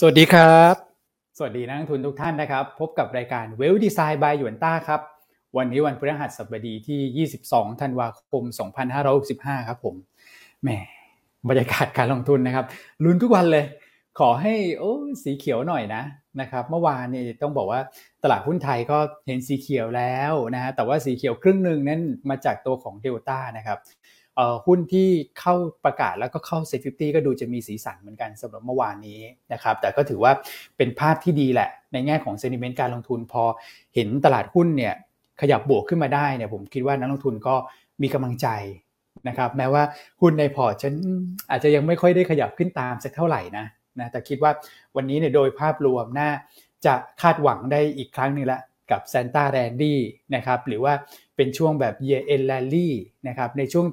สวัสดีครับ สวัสดีนักลงทุนทุกท่านนะครับ พบกับรายการเวลดีไซน์บายหยวนต้าครับ วันนี้วันพฤหัสบดีที่ 22 ธันวาคม 2565 ครับผมแหมบรรยากาศการลงทุนนะครับลุ้นทุกวันเลย ขอให้โอ้สีเขียวหน่อยนะนะครับเมื่อวานนี่ต้องบอกว่าตลาดหุ้นไทยก็เห็นสีเขียวแล้วนะฮะแต่ว่าสีเขียวครึ่งหนึ่งนั้นมาจากตัวของเดลต้านะครับ หุ้นที่เข้าประกาศแล้วก็เข้า SET fifty ก็ดูจะมีสีสันเหมือนกันสำหรับเมื่อวานนี้นะครับแต่ก็ถือว่าเป็นภาพที่ดีแหละ ในแง่ของ sentiment การลงทุนพอเห็นตลาดหุ้นเนี่ยขยับบวกขึ้นมาได้เนี่ยผมคิดว่านักลงทุนก็มีกำลังใจนะครับแม้ว่าหุ้นในพอร์ตฉันอาจจะยังไม่ค่อยได้ขยับขึ้นตามสักเท่าไหร่นะนะแต่คิดว่าวันนี้เนี่ยโดยภาพรวมน่าจะคาดหวังได้อีกครั้งหนึ่งละกับ Santa r a n d y นะครับหรือว่าเป็นช่วงแบบ Year End Rally นะครับในช่วง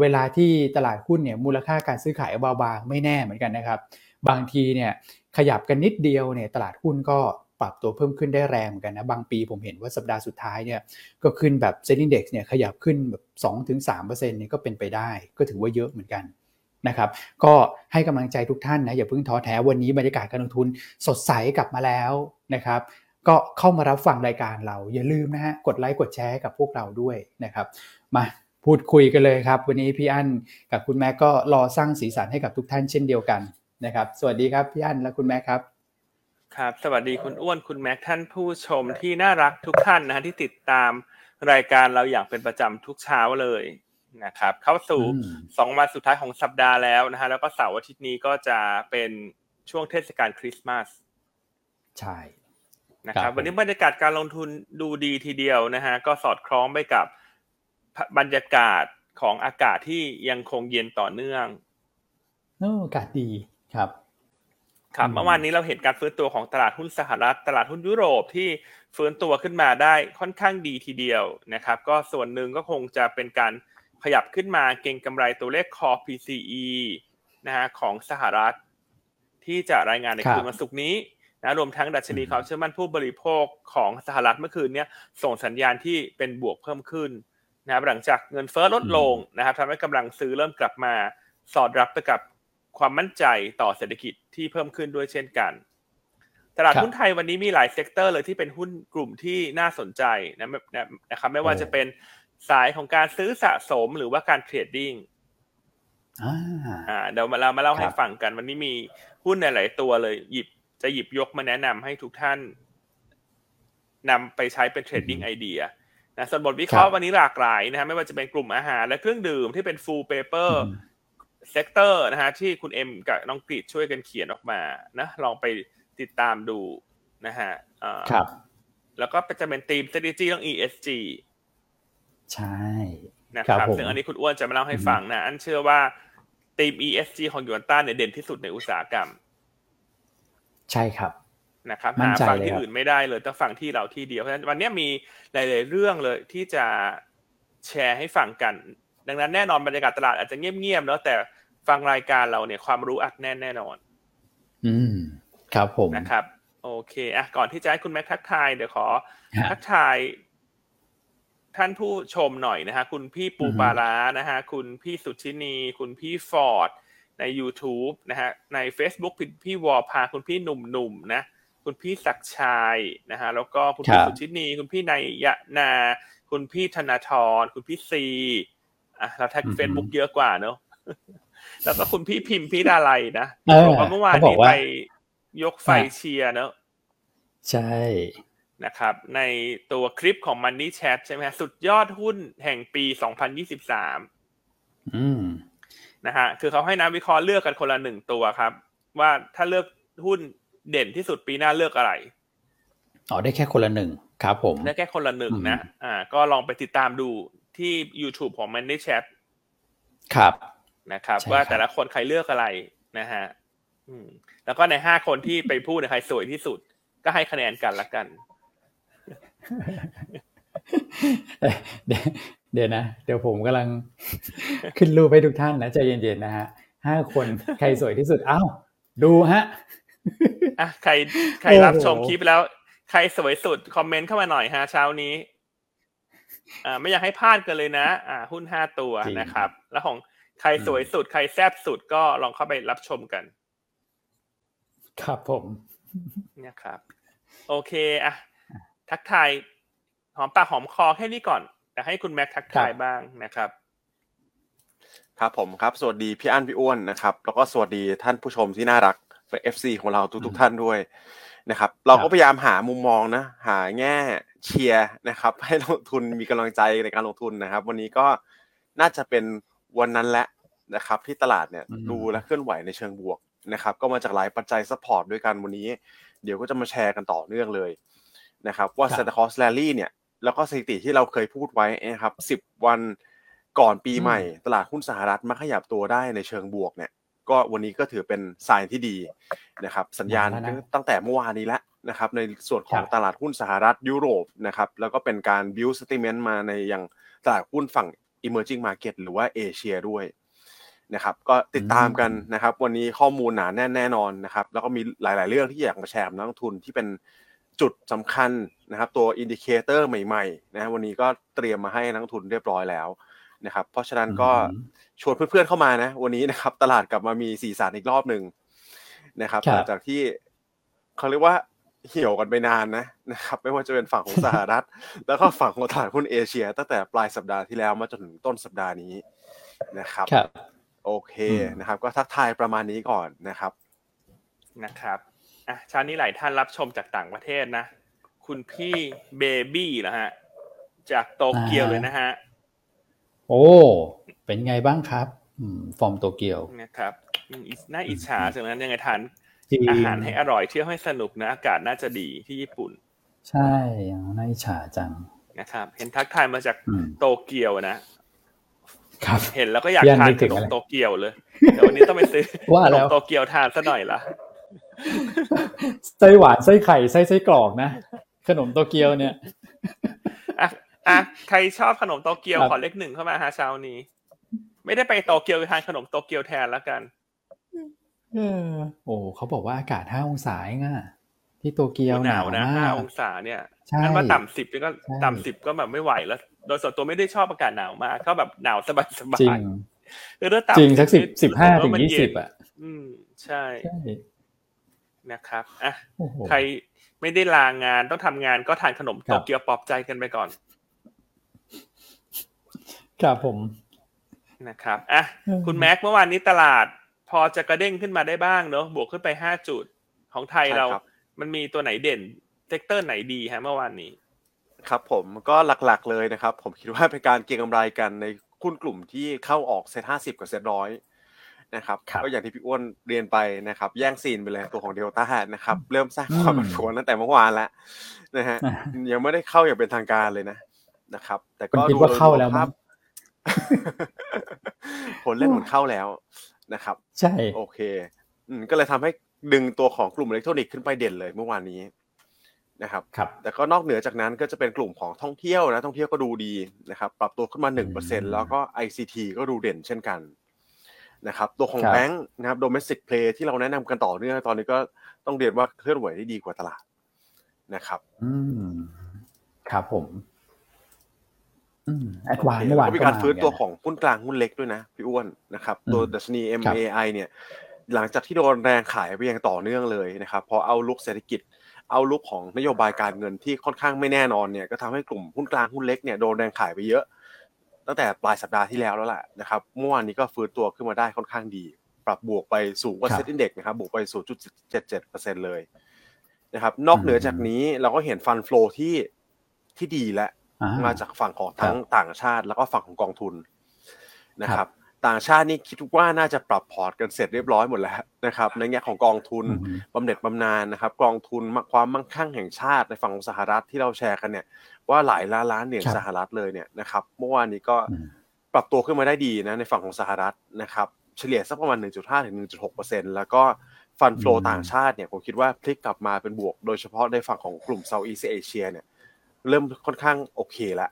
เวลาที่ตลาดหุ้นเนี่ยมูลค่าการซื้อขายเบาบางไม่แน่เหมือนกันนะครับ บางทีเนี่ยขยับกันนิดเดียวเนี่ยตลาดหุ้นก็ปรับตัวเพิ่มขึ้นได้แรงเหมือนกันนะบางปีผมเห็นว่าสัปดาห์สุดท้ายเนี่ยก็ขึ้นแบบเซ็นดิ้งเด็กเนี่ยขยับขึ้นแบบ2-3%เปอร์เซ็นต์นี่ก็เป็นไปได้ ก็ถือว่าเยอะเหมือนกันนะครับก็ให้กำลังใจทุกท่านนะอย่าเพิ่งท้อแท้วันนี้บรรยากาศการลงทุนสดใสกลับมาแล้วนะครับ ก็เข้ามารับฟังรายการเราอย่าลืมนะฮะกดไลค์กดแชร์กับพวกเราด้วยนะครับ มา พูดคุยกันเลยครับ วันนี้พี่อั้นกับคุณแม่ก็รอสร้างสีสันให้กับทุกท่านเช่นเดียวกันนะครับ สวัสดีครับพี่อั้นและคุณแม่ครับ ครับ สวัสดีคุณอ้วนคุณแม็กท่านผู้ชมที่น่ารักทุกท่านนะฮะที่ติดตามรายการเราอย่างเป็นประจำทุกเช้าเลยนะครับ เข้าสู่สองวันสุดท้ายของสัปดาห์แล้วนะฮะแล้วก็เสาร์อาทิตย์นี้ก็จะเป็นช่วงเทศกาลคริสต์มาสใช่นะครับ วันนี้บรรยากาศการลงทุนดูดีทีเดียวนะฮะก็สอดคล้องไปกับ บรรยากาศของอากาศที่ยังคงเย็นต่อเนื่องอากาศดีครับครับเมื่อวานนี้เราเห็นการฟื้นตัวของตลาดหุ้นสหรัฐ ตลาดหุ้นยุโรปที่ฟื้นตัวขึ้นมาได้ค่อนข้างดีทีเดียวนะครับ ก็ส่วนหนึ่งก็คงจะเป็นการขยับขึ้นมาเก็งกำไรตัวเลขคอ PCE นะฮะของสหรัฐ ที่จะรายงานในคืนวันศุกร์นี้นะรวมทั้งดัชนีความเชื่อมั่นผู้บริโภคของสหรัฐเมื่อคืนนี้ส่งสัญญาณที่เป็นบวกเพิ่มขึ้น นะครับหลังจากเงินเฟ้อลดลงนะครับทำให้กำลังซื้อเริ่มกลับมาสอดรับไปกับความมั่นใจต่อเศรษฐกิจที่เพิ่มขึ้นด้วยเช่นกัน ตลาดหุ้นไทยวันนี้มีหลาย sector เลยที่เป็นหุ้นกลุ่มที่น่าสนใจนะนะครับไม่ว่าจะเป็นสายของการซื้อสะสมหรือว่าการ trading อ่าเดี๋ยวมาเรามาเล่าให้ฟังกัน วันนี้มีหุ้นหลายตัวเลย หยิบจะหยิบยกมาแนะนำให้ทุกท่านนำไปใช้เป็น trading idea นะส่วนบทวิเคราะห์วันนี้หลากหลายนะฮะไม่ว่าจะเป็นกลุ่มอาหารและเครื่องดื่มที่เป็น full paper sector นะฮะที่คุณเอ็มกับน้องกรีดช่วยกันเขียนออกมานะลองไปติดตามดูนะฮะครับ แล้วก็จะเป็นทีม strategy เรื่อง ESG ใช่นะครับซึ่งอันนี้คุณอ้วนจะมาเล่าให้ฟังนะ อันเชื่อว่าทีม ESG ของยูนต้าเนี่ยเด่นที่สุดในอุตสาหกรรม ใช่ครับ นะครับหาฟังที่อื่นไม่ได้เลยต้องฟังที่เราที่เดียวเพราะฉะนั้นวันนี้มีหลาย ๆ เรื่องเลยที่จะแชร์ให้ฟังกัน ดังนั้นแน่นอนบรรยากาศตลาดอาจจะเงียบๆเนาะแต่ฟังรายการเราเนี่ยความรู้อัดแน่นแน่นอน อืมครับผมนะครับ โอเคอะก่อนที่จะให้คุณแม็กทักทายเดี๋ยวขอทักทายท่านผู้ชมหน่อยนะฮะคุณพี่ปูปารานะฮะคุณพี่สุชินี คุณพี่ฟอร์ดใน YouTube นะฮะใน Facebook พี่วอพาคุณพี่หนุ่มๆนะ คุณพี่ศักชัยนะฮะแล้วก็คุณพี่สุชินีคุณพี่นายยะนา คุณพี่ธนาธรคุณพี่ซีอะเรา tag เฟซบุ๊กเยอะกว่าเนอะแล้วก็คุณพี่พิมพ์พี่ดาไลนะบอกว่าเมื่อวานนี้ไปยกไฟเชียร์เนอะใช่นะครับ ในตัวคลิปของ Money Chat ใช่ไหมสุดยอดหุ้นแห่งปี 2023 อืมนะฮะคือเขาให้นักวิเคราะห์เลือกกันคนละหนึ่งตัวครับ ว่าถ้าเลือกหุ้น เด่นที่สุดปีหน้าเลือกอะไรอ๋อได้แค่คนละหนึ่งครับผม ได้แค่คนละหนึ่งนะ อ่า ก็ลองไปติดตามดูที่ YouTube ของ m น n y Chat ครับนะครับ ว่าแต่ละคนใครเลือกอะไรนะฮะอืมแล้วก็ในห้าคนที่ไปพูดใครสวยที่สุด ก็ให้คะแนนกันละกัน เดี๋ยวนะ เดี๋ยวผมกำลังขึ้นรูปให้ทุกท่านนะใจเย็นๆนะฮะห้าคนใครสวยที่สุดอ้าวดูฮะ อะใครใครรับชมคลิปแล้ว ใครสวยสุดคอมเมนต์เข้ามาหน่อยฮะเช้านี้ อ่าไม่อยากให้พลาดกันเลยนะ อ่า หุ้นห้าตัวนะครับ แล้วของใครสวยสุด ใครแซ่บสุดก็ลองเข้าไปรับชมกัน ครับผมนะครับ โอเคอะทักทายหอมปากหอมคอแค่นี้ก่อนแต่ให้คุณแม็กทักทายบ้างนะครับ ครับผมครับ สวัสดีพี่อั้นพี่อ้วนนะครับ แล้วก็สวัสดีท่านผู้ชมที่น่ารัก เป็น FC ของเราทุกๆท่านด้วยนะครับ เราก็พยายามหามุมมองนะ หาแง่เชียร์นะครับ ให้นักลงทุนมีกำลังใจในการลงทุนนะครับ วันนี้ก็น่าจะเป็นวันนั้นแหละนะครับ ที่ตลาดเนี่ยดูและเคลื่อนไหวในเชิงบวกนะครับ ก็มาจากหลายปัจจัย support ด้วยกันวันนี้ เดี๋ยวก็จะมาแชร์กันต่อเนื่องเลยนะครับว่า Santa Claus Rally เนี่ยแล้วก็สถิติที่เราเคยพูดไว้นะครับสิบวันก่อนปีใหม่ ตลาดหุ้นสหรัฐมาขยับตัวได้ในเชิงบวกเนี่ย ก็วันนี้ก็ถือเป็นสายที่ดีนะครับสัญญาณตั้งแต่เมื่อวานนี้แล้วนะครับในส่วนของตลาดหุ้นสหรัฐยุโรปนะครับแล้วก็เป็นการ build sentiment มาในยังตลาดหุ้นฝั่ง emerging market หรือว่าเอเชียด้วยนะครับก็ติดตามกันนะครับ วันนี้ข้อมูลหนาแน่นแน่นอนนะครับแล้วก็มีหลาย ๆ เรื่องที่อยากมาแชร์นักลงทุนที่เป็นจุดสำคัญนะครับตัว indicator ใหม่ๆนะวันนี้ก็เตรียมมาให้นักลงทุนเรียบร้อยแล้ว นะครับเพราะฉะนั้นก็ชวนเพื่อนๆเข้ามานะ วันนี้นะครับ ตลาดกลับมามีสีสันอีกรอบหนึ่งนะครับหลังจากที่เขาเรียกว่าเหี่ยวกันไปนานนะนะครับ ไม่ว่าจะเป็นฝั่งของสหรัฐ แล้วก็ฝั่งของตลาดหุ้นเอเชีย ตั้งแต่ปลายสัปดาห์ที่แล้วมาจนถึงต้นสัปดาห์นี้นะครับโอเคนะครับ ก็ทักทายประมาณนี้ก่อนนะครับนะครับอะเช้านี้หลายท่านรับชมจากต่างประเทศนะ คุณพี่เบบี้เหรอฮะจากโตเกียวเลยนะฮะ โอ้ เป็นไงบ้างครับฟอร์มโตเกียวนะครับน่าอิจฉาจังนั้นยังไงทานอาหารให้อร่อยเที่ยวให้สนุกนะอากาศน่าจะดีที่ญี่ปุ่น ใช่น่าอิจฉาจังนะครับ เห็นทักทายมาจากโตเกียวนะครับ เห็นแล้วก็อยากทานขนมโตเกียวเลยเดี๋ยววันนี้ต้องไปซื้อขนมโตเกียวทานซะหน่อยละไส้หวานไส้ไข่ไส้ไส้กรอกนะขนมโตเกียวเนี่ย อะอะใครชอบขนมโตเกียวขอเลขหนึ่งเข้ามาฮะเช้านี้ ไม่ได้ไปโตเกียวไปทานขนมโตเกียวแทนแล้วกันเออโอ้เขาบอกว่าอากาศห้าองศาเองอะที่โตเกียวหนาวนะห้าองศาเนี่ยงั้นว่าต่ำสิบก็ต่ำสิบก็แบบไม่ไหวแล้ว โดยส่วนตัวไม่ได้ชอบอากาศหนาวมากก็แบบหนาวสบายสบายจริงคือถ้าต่ำจริงสักสิบสิบห้าถึงยี่สิบอะ อืมใช่นะครับอะใครไม่ได้ลางานต้องทำงานก็ทานขนมโตเกียวปลอบใจกันไปก่อน ครับผมนะครับอะคุณแม็กเมื่อวานนี้ตลาด พอจะกระเด้งขึ้นมาได้บ้างเนอะบวกขึ้นไปห้าจุดของไทยเรา มันมีตัวไหนเด่น sector ไหนดีฮะเมื่อวานนี้ ครับผมก็หลักๆเลยนะครับ ผมคิดว่าเป็นการเก็งกำไรกันในหุ้นกลุ่มที่เข้าออกเซ็ตห้าสิบกับเซ็ตร้อยนะครับก็อย่างที่พี่อ้วนเรียนไปนะครับ แย่งซีนไปเลยตัวของเดลต้านะครับ เริ่มสร้างความผันผวนตั้งแต่เมื่อวานแล้วนะฮะยังไม่ได้เข้าอย่างเป็นทางการเลยนะนะครับ แต่ก็ดูว่าเข้าแล้วครับ คนเล่นเหมือนเข้าแล้วนะครับ ใช่โอเค อืก็เลยทำให้ดึงตัวของกลุ่มอิเล็กทรอนิกส์ขึ้นไปเด่นเลยเมื่อวานนี้นะครับครับแต่ก็นอกเหนือจากนั้นก็จะเป็นกลุ่มของท่องเที่ยวนะท่องเที่ยวก็ดูดีนะครับ ปรับตัวขึ้นมาหนึ่งเปอร์เซ็นต์แล้วก็ ICT ก็ดูเด่นเช่นกันนะครับ ตัวของแบงค์นะครับ domestic play ที่เราแนะนำกันต่อเนื่องตอนนี้ก็ต้องเรียนว่าเคลื่อนไหวได้ดีกว่าตลาดนะครับ อืมครับผมอืม แอดวานเมื่อวานก็มีการฟื้นตัวของหุ้นกลางหุ้นเล็กด้วยนะ พี่อ้วนนะครับตัวดัชนี MAI เนี่ย หลังจากที่โดนแรงขายไปอย่างต่อเนื่องเลยนะครับ พอเอาลุกเศรษฐกิจ เอาลุกของนโยบายการเงินที่ค่อนข้างไม่แน่นอนเนี่ยก็ทำให้กลุ่มหุ้นกลางหุ้นเล็กเนี่ยโดนแรงขายไปเยอะ ตั้งแต่ปลายสัปดาห์ที่แล้วแล้วแหละนะครับเมื่อวานนี้ก็ฟื้นตัวขึ้นมาได้ค่อนข้างดี ปรับบวกไปสูงกว่าเซ็ตอินเด็กนะครับบวกไป 0.77%เลยนะครับนอกเหนือจากนี้เราก็เห็นฟันฟลูที่ที่ดีและ มาจากฝั่งของทั้งต่างชาติ แล้วก็ฝั่งของกองทุนนะครับ ต่างชาตินี่คิดว่าน่าจะปรับพอร์ตกันเสร็จเรียบร้อยหมดแล้วนะครับ ในแง่ของกองทุนบำเหน็จบำนาญนะครับ กองทุนความมั่งคั่งแห่งชาติในฝั่งของสหรัฐที่เราแชร์กันเนี่ย ว่าหลายล้านล้านเหรียญสหรัฐเลยเนี่ยนะครับเมื่อวานนี้ก็ปรับตัวขึ้นมาได้ดีนะในฝั่งของสหรัฐนะครับเฉลี่ยสักประมาณ 1.5 ถึง 1.6%แล้วก็ fund flow่างชาติเนี่ยผมคิดว่าพลิกกลับมาเป็นบวก โดยเฉพาะในฝั่งของกลุ่ม Southeast Asia เนี่ย เริ่มค่อนข้างโอเคแล้ว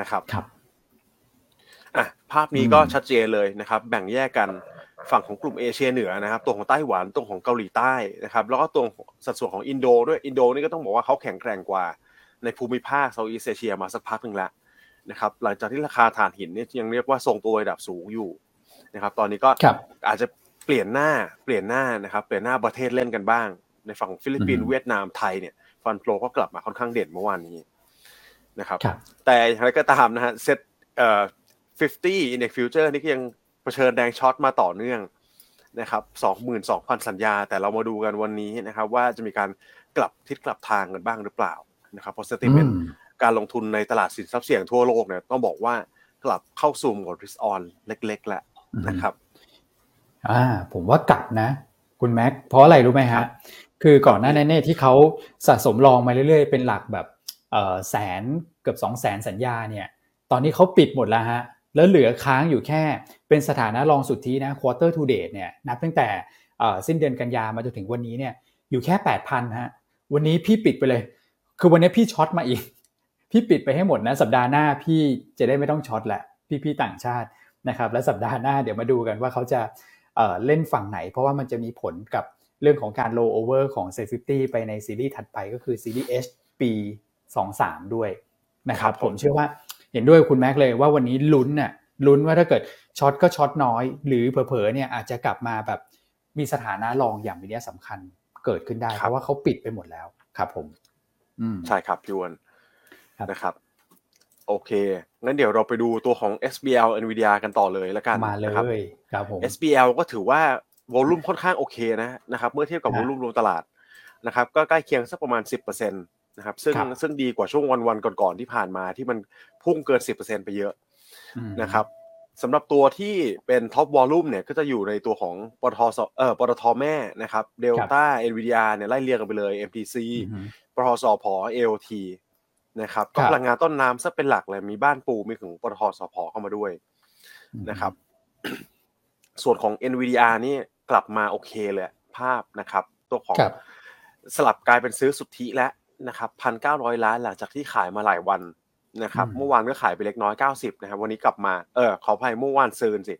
นะครับครับอะภาพนี้ก็ชัดเจนเลยนะครับ แบ่งแยกกันฝั่งของกลุ่มเอเชียเหนือนะครับ ตัวของไต้หวันตัวของเกาหลีใต้นะครับ แล้วก็ตัวสัดส่วนของอินโดด้วยอินโดนี่ก็ต้องบอกว่าเขาแข็งแกร่งกว่าในภูมิภาค Southeast Asia มาสักพักหนึ่งแล้วนะครับ หลังจากที่ราคาถ่านหินเนี่ยยังเรียกว่าทรงตัวระดับสูงอยู่นะครับ ตอนนี้ก็อาจจะเปปลี่ยนหน้าเปลี่ยนหน้านะครับ เปลี่ยนหน้าประเทศเล่นกันบ้าง ในฝั่งฟิลิปปินส์เวียดนามไทยเนี่ย fund flow ก็กลับมาค่อนข้างเด่นเมื่อวานนี้นะครับ แต่อย่างไรก็ตามนะฮะเซ็ตเอ่อ50 index future นี่ก็ยังเผชิญแรง short มาต่อเนื่องนะครับ22,000 สัญญา แต่เรามาดูกันวันนี้นะครับ ว่าจะมีการกลับทิศกลับทางกันบ้างหรือเปล่านะครับเพราะ sentiment การลงทุนในตลาดสินทรัพย์เสี่ยงทั่วโลกเนี่ยต้องบอกว่ากลับเข้าสู่โหมด risk on เล็กๆแล้วนะครับ อ่า ผมว่ากลับนะ คุณแม็กเพราะอะไรรู้ไหมฮะ คือก่อนหน้านี้ที่เขาสะสมรองมาเรื่อยๆ เป็นหลักแบบเออแสนเกือบสองแสนสัญญาเนี่ยตอนนี้เขาปิดหมดแล้วฮะแล้วเหลือค้างอยู่แค่เป็นสถานะรองสุทธินะ quarter to date เนี่ยนับตั้งแต่สิ้นเดือนกันยามาจนถึงวันนี้เนี่ยอยู่แค่แปดพันฮะวันนี้พี่ปิดไปเลย คือวันนี้พี่ช็อตมาอีก พี่ปิดไปให้หมดนะสัปดาห์หน้าพี่จะได้ไม่ต้อง short แหละพี่ๆต่างชาตินะครับและสัปดาห์หน้าเดี๋ยวมาดูกันว่าเขาจะเล่นฝั่งไหน เพราะว่ามันจะมีผลกับ เรื่องของการ roll over ของ s a f e 50ไปในซีรีส์ถัดไปก็คือซีรีส์ H ปี23 ด้วยนะครับผมเชื่อว่าเห็นด้วยคุณแม็กเลยว่าวันนี้ลุ้นน่ะลุ้นว่าถ้าเกิด short ก็ short น้อย หรือเผลอๆเนี่ยอาจจะกลับมาแบบมีสถานะ long อย่างมีนัยสำคัญเกิดขึ้นได้เพราะว่าเขาปิดไปหมดแล้วครับผมใช่ครับพี่วนนะครับ โอเคงั้นเดี๋ยวเราไปดูตัวของ SBL Nvidia กันต่อเลยแล้วกันมาเลยครับผม SBL ก็ถือว่า วอลุ่มค่อนข้างโอเคนะนะครับเมื่อเทียบกับวอลุ่มรวมตลาดนะครับก็ใกล้เคียงสักประมาณ 10%นะครับซึ่งซึ่งดีกว่าช่วงวันวันก่อนๆที่ผ่านมาที่มันพุ่งเกิน 10%ไปเยอะนะครับสำหรับตัวที่เป็นท็อปวอลลุ่มเนี่ยก็จะอยู่ในตัวของปตทเอ่อปตทแม่นะครับเดลต้าเอ็นวีดีอาร์เนี่ยไล่เรียงกันไปเลย MTC ปตทสพเอโอทีนะครับก็พลังงานต้นน้ำซะเป็นหลักเลยมีบ้านปูมีถึงปตทสพเข้ามาด้วยนะครับ ส่วนของ NVDR นี่ กลับมาโอเคเลยภาพนะครับ ตัวของสลับกลายเป็นซื้อสุทธิแล้วนะครับพันเก้าร้อยล้านหลังจากที่ขายมาหลายวันนะครับ เมื่อวานก็ขายไปเล็กน้อยเก้าสิบนะครับ วันนี้กลับมาเออขออภัยเมื่อวานซื้อสิ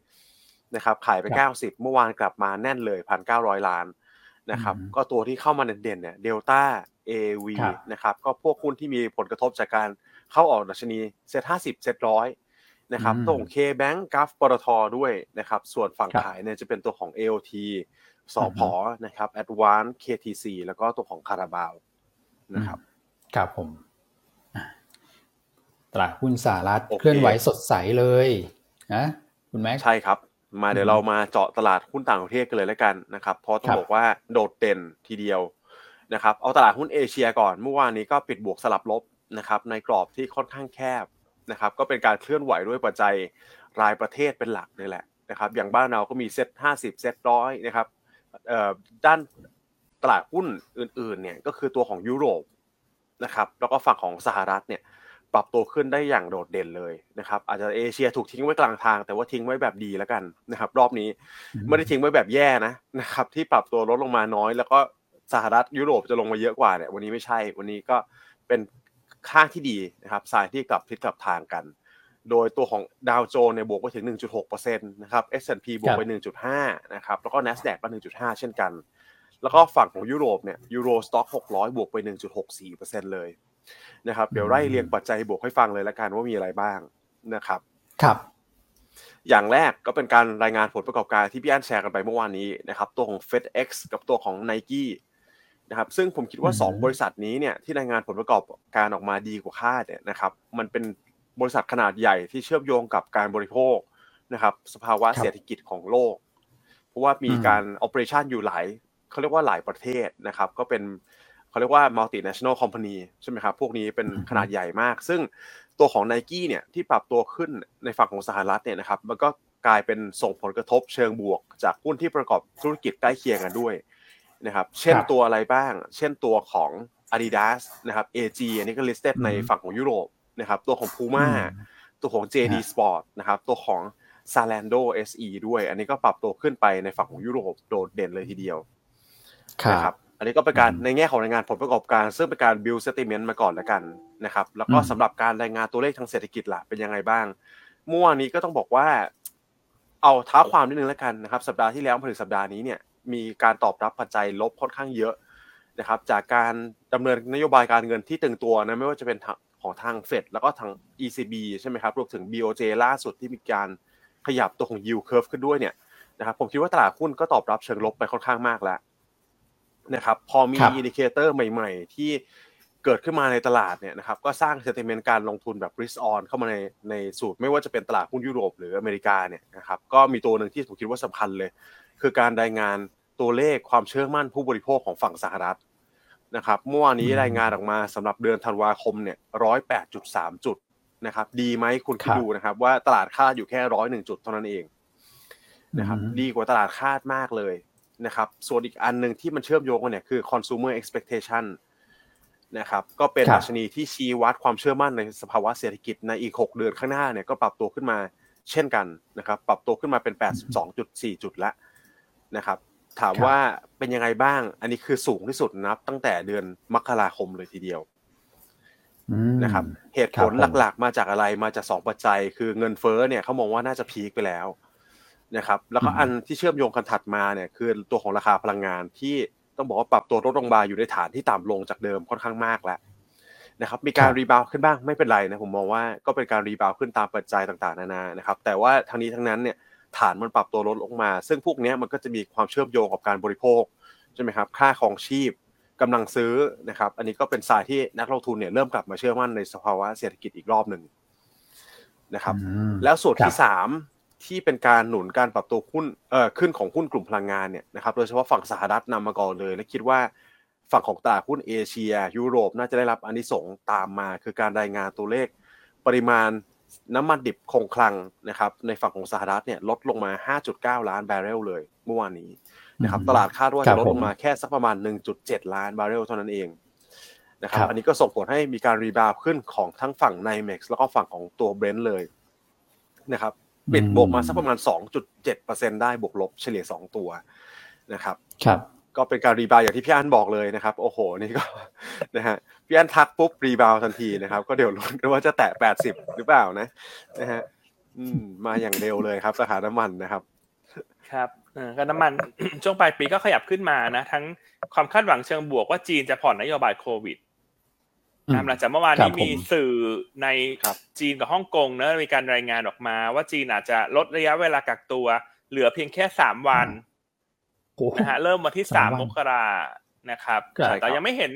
นะครับ ขายไปเก้าสิบเมื่อวานกลับมาแน่นเลยพันเก้าร้อยล้านนะครับ ก็ตัวที่เข้ามาเด่นๆเนี่ยเดลต้าเอวีนะครับ ก็พวกหุ้นที่มีผลกระทบจากการเข้าออกดัชนีเซ็ตห้าสิบเซ็ตร้อย นะครับตัวของเคแบงก์กัฟปตทด้วยนะครับส่วนฝั่งขายเนี่ยจะเป็นตัวของ AOT สอพอนะครับ Advance KTC แล้วก็ตัวของคาราบาวนะครับครับผมตลาดหุ้นสหรัฐเคลื่อนไหวสดใสเลยนะคุณแม็กใช่ครับ มาเดี๋ยวเรามาเจาะตลาดหุ้นต่างประเทศกันเลยแล้วกันนะครับ เพราะต้องบอกว่าโดดเด่นทีเดียวนะครับ เอาตลาดหุ้นเอเชียก่อนเมื่อวานนี้ก็ปิดบวกสลับลบนะครับในกรอบที่ค่อนข้างแคบ นะครับก็เป็นการเคลื่อนไหวด้วยปัจจัยรายประเทศเป็นหลักนี่แหละนะครับอย่างบ้านเราก็มีเซ็ตห้าสิบเซ็ตร้อยนะครับด้านตลาดหุ้นอื่นๆเนี่ยก็คือตัวของยุโรปนะครับแล้วก็ฝั่งของสหรัฐเนี่ยปรับตัวขึ้นได้อย่างโดดเด่นเลยนะครับอาจจะเอเชียถูกทิ้งไว้กลางทาง แต่ว่าทิ้งไว้แบบดีแล้วกันนะครับรอบนี้ไม่ได้ทิ้งไว้แบบแย่นะนะครับที่ปรับตัวลดลงมาน้อย แล้วก็สหรัฐยุโรปจะลงมาเยอะกว่าเนี่ยวันนี้ไม่ใช่ วันนี้ก็เป็น ข้างที่ดีนะครับสายที่กลับทิศกลับทางกัน โดยตัวของดาวโจนเนี่ยบวกไปถึง 1.6%นะครับ S&P บวกไป 1.5 นะครับ แล้วก็ NASDAQ ก็ 1.5 เช่นกัน แล้วก็ฝั่งของยุโรปเนี่ย Euro Stoxx 600 บวกไป 1.64%เลยนะครับ เดี๋ยวไล่เรียงปัจจัยบวกให้ฟังเลยละกันว่ามีอะไรบ้างนะครับ ครับอย่างแรกก็เป็นการรายงานผลประกอบการที่พี่อั้นแชร์กันไปเมื่อวานนี้นะครับ ตัวของ FedEx กับตัวของ Nike นะครับซึ่งผมคิดว่า 2 บริษัทนี้เนี่ยที่รายงานผลประกอบการออกมาดีกว่าคาดเนี่ยนะครับมันเป็นบริษัทขนาดใหญ่ที่เชื่อมโยงกับการบริโภคนะครับสภาวะเศรษฐกิจของโลก เพราะว่ามีการโอเปอเรชันอยู่หลายเขาเรียกว่าหลายประเทศนะครับก็เป็นเขาเรียกว่า multinational company ใช่ไหมครับพวกนี้เป็นขนาดใหญ่มาก ซึ่งตัวของ n i กี้เนี่ยที่ปรับตัวขึ้นในฝั่งของสหรัฐเนี่ยนะครับมันก็กลายเป็นส่งผลกระทบเชิงบวก จากหุ้นที่ประกอบธุรกิจใกล้เคียงกันด้วย นะครับ เช่นตัวอะไรบ้าง เช่นตัวของ Adidas นะครับ AG อันนี้ก็ listed ในฝั่งของยุโรปนะครับ ตัวของ Puma ตัวของ JD Sport นะครับ ตัวของ Zalando SE ด้วย อันนี้ก็ปรับตัวขึ้นไปในฝั่งของยุโรปโดดเด่นเลยทีเดียวนะครับ อันนี้ก็เป็นการในแง่ของรายงานผลประกอบการ ซึ่งเป็นการ build sentiment มาก่อนแล้วกันนะครับ แล้วก็สำหรับการรายงานตัวเลขทางเศรษฐกิจล่ะเป็นยังไงบ้างเมื่อวานนี้ก็ต้องบอกว่า เอาท้าความนิดนึงแล้วกันนะครับ สัปดาห์ที่แล้วผลิตสัปดาห์นี้เนี่ย มีการตอบรับปัจจัยลบค่อนข้างเยอะนะครับ จากการดำเนินนโยบายการเงินที่ตึงตัวนะไม่ว่าจะเป็นของทางเฟดแล้วก็ทาง ECB ใช่ไหมครับรวมถึง BOJ ล่าสุดที่มีการขยับตัวของ yield curve ขึ้นด้วยเนี่ยนะครับผมคิดว่าตลาดหุ้นก็ตอบรับเชิงลบไปค่อนข้างมากแล้วนะครับพอมีครับ indicator ใหม่ๆ ที่เกิดขึ้นมาในตลาดเนี่ยนะครับก็สร้าง sentiment การลงทุนแบบ risk on เข้ามาในในสูตร ไม่ว่าจะเป็นตลาดหุ้นยุโรปหรืออเมริกาเนี่ยนะครับก็มีตัวหนึ่งที่ผมคิดว่าสำคัญเลย คือการรายงาน ตัวเลขความเชื่อมั่นผู้บริโภคของฝั่งสหรัฐนะครับเมื่อวานนี้อืมรายงานออกมาสำหรับเดือนธันวาคมเนี่ยร้อยแปดจุดสามจุดนะครับ ดีไหมคุณคิดครับดูนะครับ ว่าตลาดคาดอยู่แค่ร้อยหนึ่งจุดเท่านั้นเองนะครับอืมดีกว่าตลาดคาดมากเลยนะครับ ส่วนอีกอันหนึ่งที่มันเชื่อมโยงกันเนี่ยคือ consumer expectation นะครับ ก็เป็นครับดัชนีที่ชี้วัดความเชื่อมั่นในสภาวะเศรษฐกิจในอีก 6 เดือนข้างหน้าเนี่ยก็ปรับตัวขึ้นมาเช่นกันนะครับ ปรับตัวขึ้นมาเป็น 82.4 จุดแล้วนะครับ ถามครับว่าเป็นยังไงบ้าง อันนี้คือสูงที่สุดนับ ตั้งแต่เดือนมกราคมเลยทีเดียวอืมนะครับ เหตุผลครับผมหลักๆ มาจากอะไรมาจากสองปัจจัย คือเงินเฟ้อเนี่ยเขามองว่าน่าจะ peak ไปแล้วนะครับ แล้วก็อันที่เชื่อมโยงกันถัดมาเนี่ย คือตัวของราคาพลังงานที่ต้องบอกว่าปรับตัวลดลงมาอยู่ในฐานที่ต่ำลงจากเดิมค่อนข้างมากแล้วนะครับมีการครับ rebound ขึ้นบ้างไม่เป็นไรนะผมมองว่าก็เป็นการ rebound ขึ้นตามปัจจัยต่างๆนานานะครับ แต่ว่าทั้งนี้ทั้งนั้นเนี่ย ฐานมันปรับตัวลดลงมา ซึ่งพวกเนี้ยมันก็จะมีความเชื่อมโยงกับการบริโภคใช่ไหมครับค่าของชีพกำลังซื้อนะครับอันนี้ก็เป็นสายที่นักลงทุนเนี่ยเริ่มกลับมาเชื่อมั่นในสภาวะเศรษฐกิจอีกรอบหนึ่งนะครับอืมแล้วส่วนครับที่สามที่เป็นการหนุนการปรับตัวหุ้นเอ่อขึ้นของหุ้นกลุ่มพลังงานเนี่ยนะครับโดยเฉพาะฝั่งสหรัฐนำมาก่อนเลย และคิดว่าฝั่งของตลาดหุ้นเอเชีย ยุโรปน่าจะได้รับอานิสงส์ตามมา คือการรายงานตัวเลขปริมาณ น้ำมันดิบคงคลังนะครับในฝั่งของสหรัฐเนี่ยลดลงมา 5.9 ล้านบาร์เรลเลยเมื่อวานนี้นะครับอืมตลาดคาดว่าครัจะบลดลงผมมาแค่สักประมาณ 1.7 ล้านบาร์เรลเท่านั้นเองนะครับครับอันนี้ก็ส่งผลให้มีการ rebound ขึ้นของทั้งฝั่ง NYMEX แล้วก็ฝั่งของตัวเบรนท์เลยนะครับปิดบวกมาสักประมาณ 2.7%ได้บวกลบเฉลี่ย 2 ตัวนะครับครับ ก็เป็นการ rebound อย่างที่พี่อันบอกเลยนะครับ โอ้โห นี่ก็นะฮะ พี่อันทักปุ๊บ rebound ทันทีนะครับ ก็เดี๋ยวลุ้นกันว่าจะแตะ80หรือเปล่านะนะฮะอืมมาอย่างเร็วเลยครับราคาน้ำมันนะครับ ครับเออก็น้ำมันช่วงปลายปีก็ขยับขึ้นมานะทั้งความคาดหวังเชิงบวกว่าจีนจะผ่อนนโยบายโควิดอืมนะหลังจากเมื่อวานครันี้บผมมีสื่อในครับจีนกับฮ่องกงเนอะมีการรายงานออกมาว่าจีนอาจจะลดระยะเวลากักตัว เหลือเพียงแค่สามวันโอ้โหนะฮะเริ่มวันที่สาสามมวันมกรานะครับครับแต่ยังไม่เห็น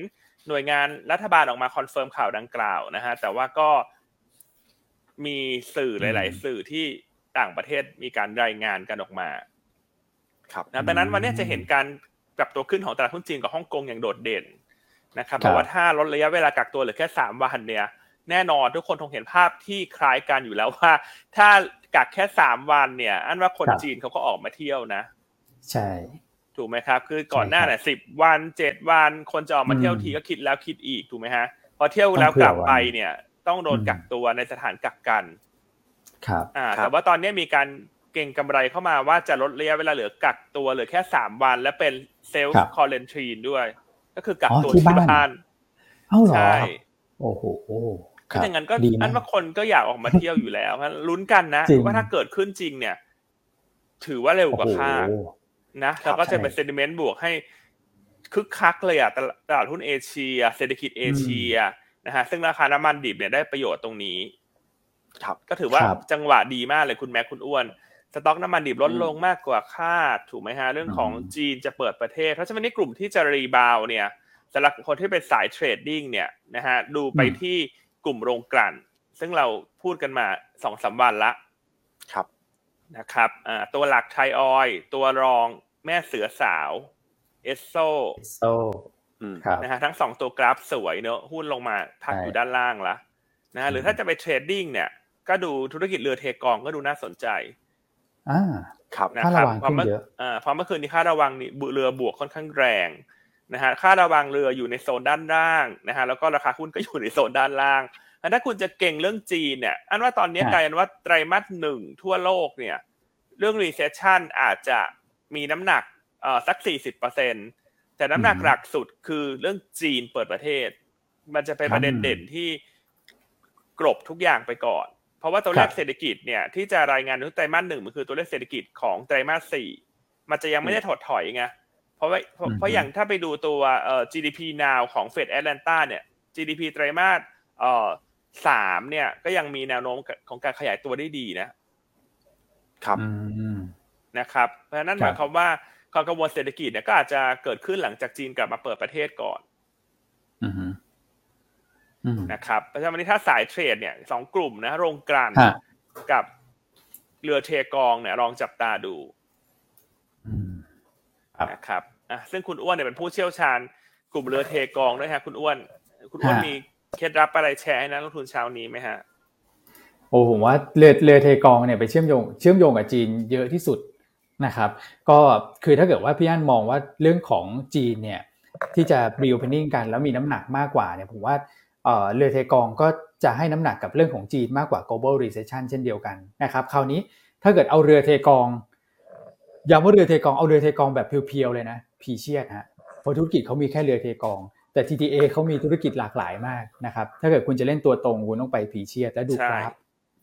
หน่วยงานรัฐบาลออกมา confirm ข่าวดังกล่าวนะฮะแต่ว่าก็มีสื่อหลาย ๆ สื่อที่ต่างประเทศมีการรายงานกันออกมา ครับนะดังนั้นวันนี้จะเห็นการปรับตัวขึ้นของตลาดหุ้นจีนกับฮ่องกงอย่างโดดเด่นนะครับครับเพราะว่าถ้าลดระยะเวลากักตัวเหลือแค่สามวันเนี่ยแน่นอนทุกคนคงเห็นภาพที่คล้ายกันอยู่แล้วว่า ถ้ากักแค่สามวันเนี่ย อันว่าคนครับจีนเขาก็ออกมาเที่ยวนะ ใช่ ถูกไหมครับ คือก่อนหน้าใช่ครับเนี่ยสิบวันเจ็ดวันคนจะออกมาเที่ยวอืมทีก็คิดแล้วคิดอีกถูกไหมฮะพอเที่ยวต้องแล้วเผื่กอลับไปไว้เนี่ย ต้องโดนอืมกักตัวในสถานกักกัน ครับอ่าครับแต่ว่าตอนนี้มีการเก่งกำไรเข้ามาว่าจะลดระยะเวลาเหลือกักตัวเหลือแค่สามวัน และเป็นเซลครัฟ์บคอเลนทรีนด้วย ก็คือกักอ๋อตัวที่ที่บ้านบ้านเอ้าเหรอใช่โอ้โหคถ้ารับอย่างนั้นก็ดีอัมากนว่าคนก็อยากออกมาเที่ยวอยู่แล้วงั้นลุ้นกันนะจริงว่าถ้าเกิดขึ้นจริงเนี่ย ถือว่าเร็วกว่าคาดโอ้โห นะแล้วก็จะเป็นใช่ sentiment บวกให้คึกคักเลยอะตลาดตลาดหุ้นเอเชีย เศรษฐกิจเอเชียนะฮะซึ่งราคาน้ำมันดิบเนี่ยได้ประโยชน์ตรงนี้ ครับก็ถือว่าครับจังหวะดีมากเลยคุณแม็กคุณอ้วน สต็อกน้ำมันดิบลดอืมลงมากกว่าคาดถูกไหมฮะเรื่องของอืมจีนจะเปิดประเทศ เพราะฉะนั้นนี่กลุ่มที่จะ rebound เนี่ยสำหรับคนที่เป็นสาย trading เนี่ยนะฮะดูไปที่กลุ่มโรงกลั่น ซึ่งเราพูดกันมาสองสามวันละครับ นะครับอ่าตัวหลักไทยออยล์ตัวรองแม่เสือสาว เอสโซโซ่อืมครับนะฮะทั้งสองตัวกราฟสวยเนอะหุ้นลงมาพักใช่อยู่ด้านล่างละนะฮะหรือถ้าจะไป trading เนี่ย ก็ดูธุรกิจเรือเทกองก็ดูน่าสนใจอ่าครับนะค่าครัระบวังเพราะขึ้นเมื่อเยอะอ่าเพราะเมื่อคืนนี้ค่าระวังนี่บุเรือบวกค่อนข้างแรงนะฮะค่าระวังเรืออยู่ในโซนด้านล่างนะฮะแล้วก็ราคาหุ้นก็อยู่ในโซนด้านล่างอัน ถ้าคุณจะเก่งเรื่องจีนเนี่ย อันว่าตอนนี้ครับกลายเป็นว่าไตรมาสหนึ่งทั่วโลกเนี่ย เรื่อง recession อาจจะมีน้ำหนักเอ่อสักสี่สิบเปอร์เซ็นแต่น้ำหนักอืมหลักสุดคือเรื่องจีนเปิดประเทศ มันจะเป็นครับประเด็นเด่นที่กลบทุกอย่างไปก่อน เพราะว่าตัวเลครัขบเศรษฐกิจเนี่ยที่จะรายงานในไตรมาสหนึ่งมันคือตัวเลขเศรษฐกิจของไตรมาสสี่มันจะยังไม่ได้ถดถอยไงเพราะว่าเพราะอืมเพราะอย่างถ้าไปดูตัวเอ่อ GDP now ของ Fed Atlanta เนี่ย GDP ไตรมาสเอ่อ สามเนี่ยก็ยังมีแนวโน้มของการขยายตัวได้ดีนะ ครับอืมนะครับ เพราะฉะนั้นหมายความว่าความกังวลเศรษฐกิจเนี่ยก็อาจจะเกิดขึ้นหลังจากจีนกลับมาเปิดประเทศก่อนนะครับเพราะฉะนั้นวันนี้ถ้าสายเทรดเนี่ยสองกลุ่มนะโรงกลั่นกับเรือเทกองเนี่ยลองจับตาดูนะครับอะซึ่งคุณอ้วนเนี่ยเป็นผู้เชี่ยวชาญ กลุ่มเรือเทกองด้วยฮะคุณอ้วน คุณอ้วนมี เคล็ดลับอะไรแชร์ให้นักลงทุนเช้านี้ไหมฮะโอ้ผมว่าเรือเรือเทกองเนี่ยไปเชื่อมโยงเชื่อมโยงกับจีนเยอะที่สุดนะครับ ก็คือถ้าเกิดว่าพี่อั้นมองว่าเรื่องของจีนเนี่ยที่จะรีโอเพนนิ่งกันแล้วมีน้ำหนักมากกว่าเนี่ยผมว่าเรือเทกองก็จะให้น้ำหนักกับเรื่องของจีนมากกว่า global recession เช่นเดียวกันนะครับคราวนี้ถ้าเกิดเอาเรือเทกองย้ำว่าเรือเทกองเอาเรือเทกองแบบเพียวๆเลยนะพีเชียดฮะเพราะธุรกิจเขามีแค่เรือเทกอง แต่ TTA เขามีธุรกิจหลากหลายมากนะครับ ถ้าเกิดคุณจะเล่นตัวตรงคุณต้องไปพีเชียดและดูกราฟ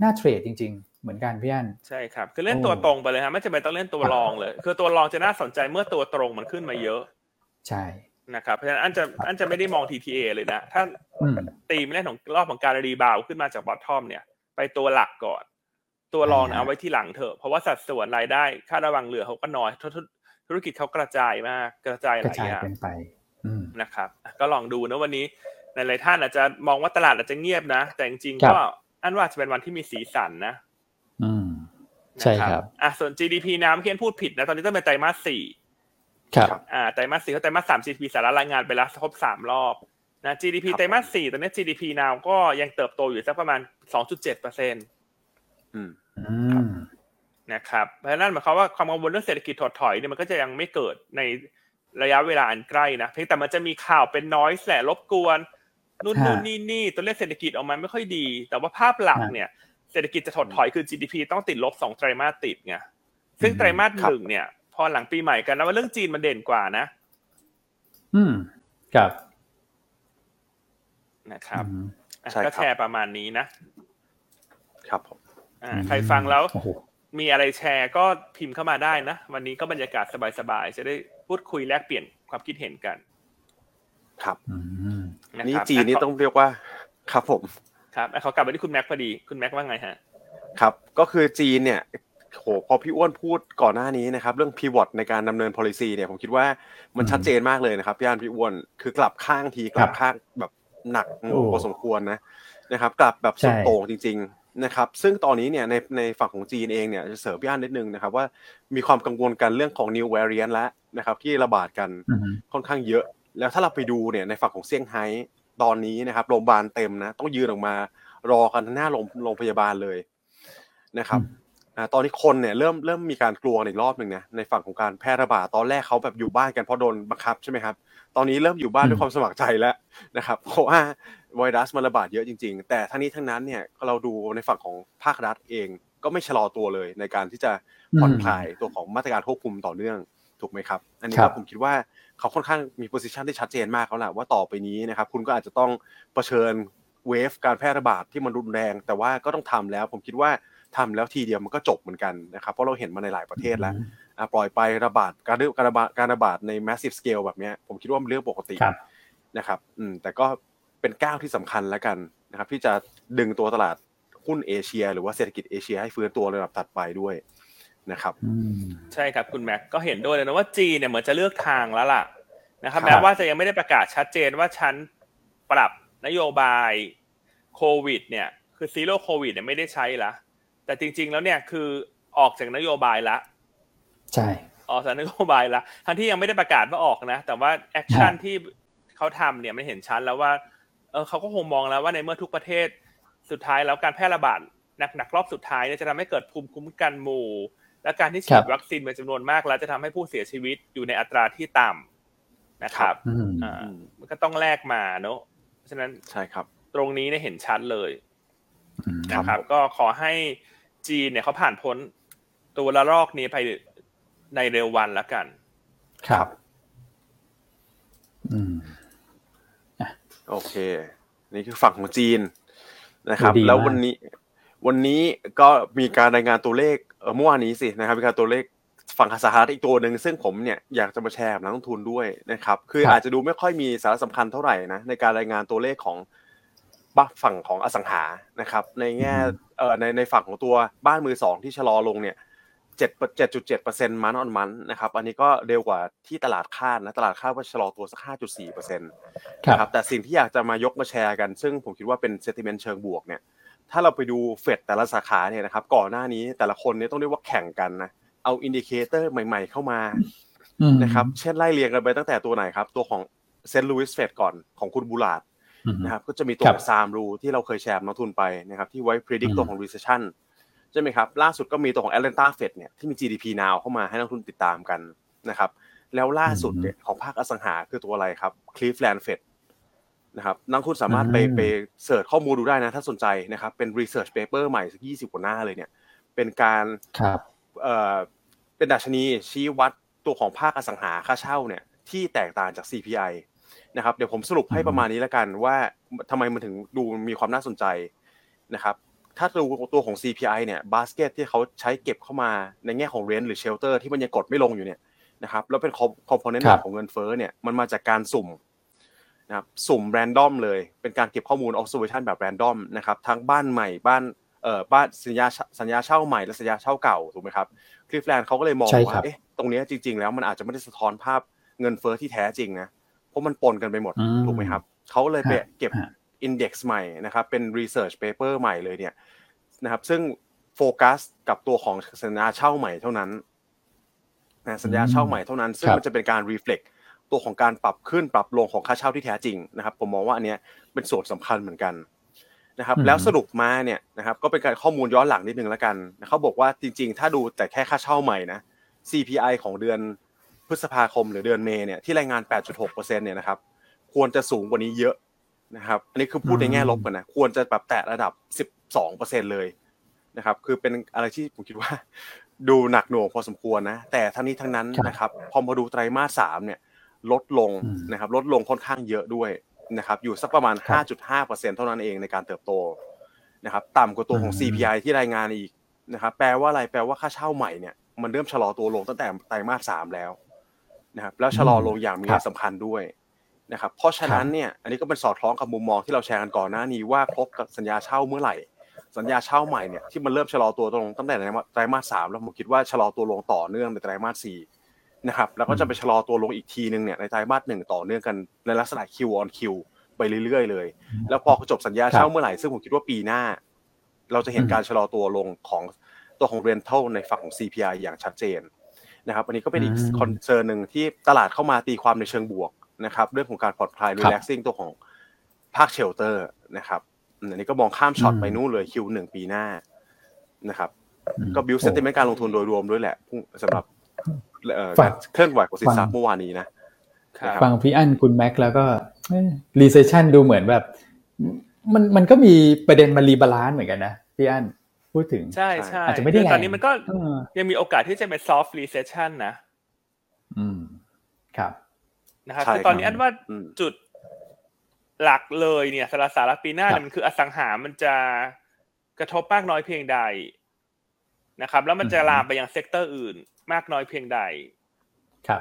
น่าเทรดจริง ๆ เหมือนกันพี่อันใช่ครับคือเล่นตัวตรงไปเลยฮะไม่จำเป็นต้องเล่นตัวรองเลย คือตัวรองจะน่าสนใจเมื่อตัวตรงมันขึ้นมาเยอะ ใช่นะครับเพราะฉะนั้นอันจะอันจะไม่ได้มอง TTA เลยนะ ถ้าตีมเล่นของรอบของการ rebound ขึ้นมาจาก bottom เนี่ย ไปตัวหลักก่อน ตัวรองเอาไว้ที่หลังเถอะเพราะว่าสัดส่วนรายได้ค่าระวางเรือเขาก็น้อยธุรกิจเขากระจายมากกระจายหลายอย่างไป นะครับ ก็ลองดูนะวันนี้ในหลายท่านอาจจะมองว่าตลาดอาจจะเงียบนะ แต่จริงๆก็อันว่าจะเป็นวันที่มีสีสันนะอืมใช่ครับอะส่วน GDP น้ำเพียนพูดผิดนะ ตอนนี้ต้องเป็นไตรมาสสี่ครับอ่าไตรมาสสี่เขาไตรมาสสาม GDP สาระรายงานไปแล้วครบสามรอบนะ GDP ไตรมาสสี่ตอนนี้ GDP นาวก็ยังเติบโตอยู่สักประมาณสองจุดเจ็ดเปอร์เซ็นต์นะครับเพราะนั้นหมายความว่าความกังวลเรื่องเศรษฐกิจถดถอยเนี่ยมันก็จะยังไม่เกิดใน ระยะเวลาอันใกล้นะเพียงแต่มันจะมีข่าวเป็นน้อยแสลบกวนนู่นนู่นนี่นี่ตัวเลขเศรษฐกิจออกมาไม่ค่อยดี แต่ว่าภาพหลักเนี่ย เศรษฐกิจจะถดถอยคือ GDP ต้องติดลบสองไตรมาสติดไงซึ่งไตรมาสหนึ่งเนี่ย พอหลังปีใหม่กันนะว่าเรื่องจีนมันเด่นกว่านะ อืมครับนะครับก็แชร์ประมาณนี้นะ ครับผมอ่าใครฟังแล้ว มีอะไรแชร์ก็พิมพ์เข้ามาได้นะ วันนี้ก็บรรยากาศสบายๆ จะได้พูดคุยแลกเปลี่ยนความคิดเห็นกัน ครับนี่จีนนี่ต้องเรียกว่า ครับผม ครับเขากลับมาที่คุณแม็กพอดี คุณแม็กว่าไงฮะ ครับ ก็คือจีนเนี่ยโหพอพี่อ้วนพูดก่อนหน้านี้นะครับ เรื่องพีวอตในการดำเนิน policy เนี่ยผมคิดว่ามันชัดเจนมากเลยนะครับพี่อันพี่อ้วนคือกลับข้างทีกลับข้างแบบหนักพอสมควรนะนะครับ กลับแบบสุดโต่งจริงๆ นะครับซึ่งตอนนี้เนี่ยในในฝั่งของจีนเองเนี่ยจะเสริมพี่อันนิดนึงนะครับว่ามีความกังวลกันเรื่องของ new variant แล้วนะครับที่ระบาดกันค่อนข้างเยอะ แล้วถ้าเราไปดูเนี่ยในฝั่งของเซี่ยงไฮ้ตอนนี้นะครับโรงพยาบาลเต็มนะต้องยืนออกมารอกันหน้าโรงพยาบาลเลยนะครับตอนนี้คนเนี่ยเริ่มเริ่มมีการกลัวอีกรอบหนึ่งนะในฝั่งของการแพร่ระบาดตอนแรกเขาแบบอยู่บ้านกันเพราะโดนบังคับใช่ไหมครับ ตอนนี้เริ่มอยู่บ้านด้วยความสมัครใจแล้วนะครับ เพราะว่าไวรัสมันระบาดเยอะจริง ๆ แต่ทั้งนี้ทั้งนั้นเนี่ยเราดูในฝั่งของภาครัฐเองก็ไม่ชะลอตัวเลยในการที่จะผ่อนคลายตัวของมาตรการควบคุมต่อเนื่องถูกไหมครับ อันนี้ผมคิดว่าเขาค่อนข้างมีโพสิชันที่ชัดเจนมากแล้วแหละว่าต่อไปนี้นะครับ คุณก็อาจจะต้องเผชิญเวฟการแพร่ระบาดที่มันรุนแรง แต่ว่าก็ต้องทำแล้ว ผมคิดว่า ทำแล้วทีเดียวมันก็จบเหมือนกันนะครับเพราะเราเห็นมาในหลายประเทศแล้วปล่อยไประบาดการการระบาดการระบาดใน massive scale แบบนี้ผมคิดว่ามันเรื่องปกตินะครับอืมแต่ก็เป็นก้าวที่สำคัญแล้วกันนะครับ ที่จะดึงตัวตลาดหุ้นเอเชีย หรือว่าเศรษฐกิจเอเชียให้ฟื้นตัวระดับถัดไปด้วยนะครับใช่ครับคุณแม็กก็เห็นด้วยเลยนะว่าจีนเนี่ยเหมือนจะเลือกทางแล้วล่ะนะครับแม้ว่าจะยังไม่ได้ประกาศชัดเจนว่าฉันปรับนโยบายโควิด เนี่ย คือ Zero โควิดเนี่ยไม่ได้ใช้ละ แต่จริง ๆ แล้วเนี่ยคือออกจากนโยบายละ ใช่ออกจากนโยบายละทั้งที่ยังไม่ได้ประกาศว่าออกนะ แต่ว่า action ที่เขาทำเนี่ยมันเห็นชัดแล้วว่าเออเขาก็คงมองแล้วว่าในเมื่อทุกประเทศสุดท้ายแล้วการแพร่ระบาดหนักๆรอบสุดท้ายเนี่ยจะทำให้เกิดภูมิคุ้มกันหมู่ และการที่ฉีดวัคซีนเป็นจำนวนมากแล้วจะทำให้ผู้เสียชีวิตอยู่ในอัตราที่ต่ำนะครับอ่ามันก็ต้องแลกมาเนอะเพราะฉะนั้นใช่ครับ ตรงนี้เนี่ยเห็นชัดเลย นะครับ ก็ขอให้จีนเนี่ยเขาผ่านพ้นตัวละลอกนี้ไปในเร็ววันแล้วกัน ครับ อืมโอเค นี่คือฝั่งของจีนนะครับ แล้ววันนี้ วันนี้ก็มีการรายงานตัวเลขเมื่อวานนี้สินะครับมีการตัวเลขฝั่งสหรัฐอีกตัวหนึ่งซึ่งผมเนี่ยอยากจะมาแชร์กับนักลงทุนด้วยนะครับ คืออาจจะดูไม่ค่อยมีสาระสำคัญเท่าไหร่นะในการรายงานตัวเลขของบ้า ฝั่งของอสังหานะครับในแง่เอ่อในในฝั่งของตัวบ้านมือสองที่ชะลอลงเนี่ยเจ็ดเจ็ดจุดเจ็ดเปอร์เซ็นต์ month on month นะครับอันนี้ก็เร็วกว่าที่ตลาดคาดนะตลาดคาดว่าชะลอตัวสักห้าจุดสี่เปอร์เซ็นต์นะครับแต่สิ่งที่อยากจะมายกมาแชร์กัน ซึ่งผมคิดว่าเป็น sentiment เชิงบวกเนี่ยถ้าเราไปดูเฟดแต่ละสาขาเนี่ยนะครับก่อนหน้านี้แต่ละคนเนี่ยต้องเรียกว่าแข่งกันนะเอา indicator ใหม่ ๆ เข้ามานะครับเช่นไล่เรียงกันไปตั้งแต่ตัวไหนครับ ตัวของ St. Louis Fed ก่อนของคุณบูลาด นะครับก็จะมีตัวซามรูที่เราเคยแชร์นักทุนไปนะครับที่ไว้ predict ตัวของ recession ใช่ไหมครับล่าสุดก็มีตัวของ Atlanta Fed เนี่ยที่มี GDP now เข้ามาให้นักทุนติดตามกันนะครับแล้วล่าสุดเนี่ยของภาคอสังหาคือตัวอะไรครับ Cleveland Fed นะครับนักทุนสามารถไปไปเสิร์ชข้อมูลดูได้นะถ้าสนใจนะครับเป็น research paper ใหม่สักยี่สิบกว่าหน้าเลยเนี่ยเป็นการเอ่อเป็นดัชนีชี้วัดตัวของภาคอสังหาค่าเช่าเนี่ยที่แตกต่างจาก CPI นะครับเดี๋ยวผมสรุปให้ประมาณนี้แล้วกันว่าทำไมมันถึงดูมีความน่าสนใจนะครับถ้าดูตัวของ CPI เนี่ยบาสเกตที่เขาใช้เก็บเข้ามาในแง่ของ rent หรือ shelter ที่มันยังกดไม่ลงอยู่เนี่ยนะครับแล้วเป็น component ของเงินเฟ้อเนี่ยมันมาจากการสุ่มนะครับสุ่ม random เลยเป็นการเก็บข้อมูล observation แบบ random นะครับทั้งบ้านใหม่บ้านเอ่อบ้านสัญญาสัญญาเช่าใหม่และสัญญาเช่าเก่าถูกไหมครับคลิฟแลนด์เขาก็เลยมองว่าเอ๊ะตรงนี้จริง ๆ แล้วมันอาจจะไม่ได้สะท้อนภาพเงินเฟ้อที่แท้จริงนะ เพราะมันปนกันไปหมดถูกไหมครับเขาเลยไปเก็บ index ใหม่นะครับ เป็น research paper ใหม่เลยเนี่ยนะครับ ซึ่งโฟกัสกับตัวของสัญญาเช่าใหม่เท่านั้นนะสัญญาเช่าใหม่เท่านั้น ซึ่งมันจะเป็นการ reflect ตัวของการปรับขึ้นปรับลงของค่าเช่าที่แท้จริงนะครับ ผมมองว่าอันนี้เป็นส่วนสำคัญเหมือนกันนะครับ แล้วสรุปมาเนี่ยนะครับ ก็เป็นการข้อมูลย้อนหลังนิดนึงแล้วกันเขาบอกว่าจริง ๆ ถ้าดูแต่แค่ค่าเช่าใหม่นะ CPI ของเดือน พฤษภาคมหรือเดือนเมษเนี่ยที่รายงาน 8.6%เนี่ยนะครับ ควรจะสูงกว่านี้เยอะนะครับ อันนี้คือพูดในแง่ลบกันนะควรจะปรับแตะระดับสองเปอร์เซ็นเลยนะครับ คือเป็นอะไรที่ผมคิดว่า ดูหนักหน่วงพอสมควรนะ แต่ทั้งนี้ทั้งนั้นนะครับ พอมาดูไตรมาสสามเนี่ย ลดลงนะครับ ลดลงค่อนข้างเยอะด้วยนะครับ อยู่สักประมาณ 5.5%เท่านั้นเองในการเติบโตนะครับ ต่ำกว่าตัวของ CPI ที่รายงานอีกนะครับ แปลว่าอะไร แปลว่าค่าเช่าใหม่เนี่ย มันเริ่มชะลอตัวลงตั้งแต่ไตรมาสสามแล้ว นะครับแล้วชะลอลงอย่างมีนัยสำคัญด้วยนะครับเพราะฉะนั้นเนี่ยอันนี้ก็เป็นสอดคล้องกับมุมมองที่เราแชร์กันก่อนหน้านี้ว่าครบกับสัญญาเช่าเมื่อไหร่ สัญญาเช่าใหม่เนี่ยที่มันเริ่มชะลอตัวลงตั้งแต่ไตรมาสสามแล้วผมคิดว่าชะลอตัวลงต่อเนื่องในไตรมาสสี่นะครับแล้วก็จะไปชะลอตัวลงอีกทีนึงเนี่ยในไตรมาสหนึ่งต่อเนื่องกันในลักษณะ Q on Q ไปเรื่อยๆเลย แล้วพอจบสัญญาเช่าเมื่อไหร่ซึ่งผมคิดว่าปีหน้า เราจะเห็นการชะลอตัวลงของตัวของ rental ในฝั่งของ CPI อย่างชัดเจน นะครับอันนี้ก็เป็นอีก concern หนึ่งที่ตลาดเข้ามาตีความในเชิงบวกนะครับเรื่องของการผ่อนคลาย relaxing ตัวของภาค shelter นะครับอันนี้ก็มองข้ามช็อตไปนู่นเลย Q หนึ่งปีหน้านะครับ ก็ build sentiment การลงทุนโดยรวมด้วยแหละสำหรับการเคลื่อนไหวของสินทรัพย์เมื่อวานนี้นะฟังพี่อั้นคุณแม็กแล้วก็ recession ดูเหมือนแบบ มันมันก็มีประเด็นมา rebalance เหมือนกันนะพี่อั้น พูดถึง ใช่ใช่อาจจะไม่ได้ตอนนี้มันก็ยังมีโอกาสที่จะเป็น soft recession นะ อืม ครับนะครับคือตอนนี้อันว่าจุดหลักเลยเนี่ยสารสารปีหน้าเนี่ยมันคืออสังหามันจะกระทบมากน้อยเพียงใดนะครับ แล้วมันจะลามไปยัง sector อื่น มากน้อยเพียงใด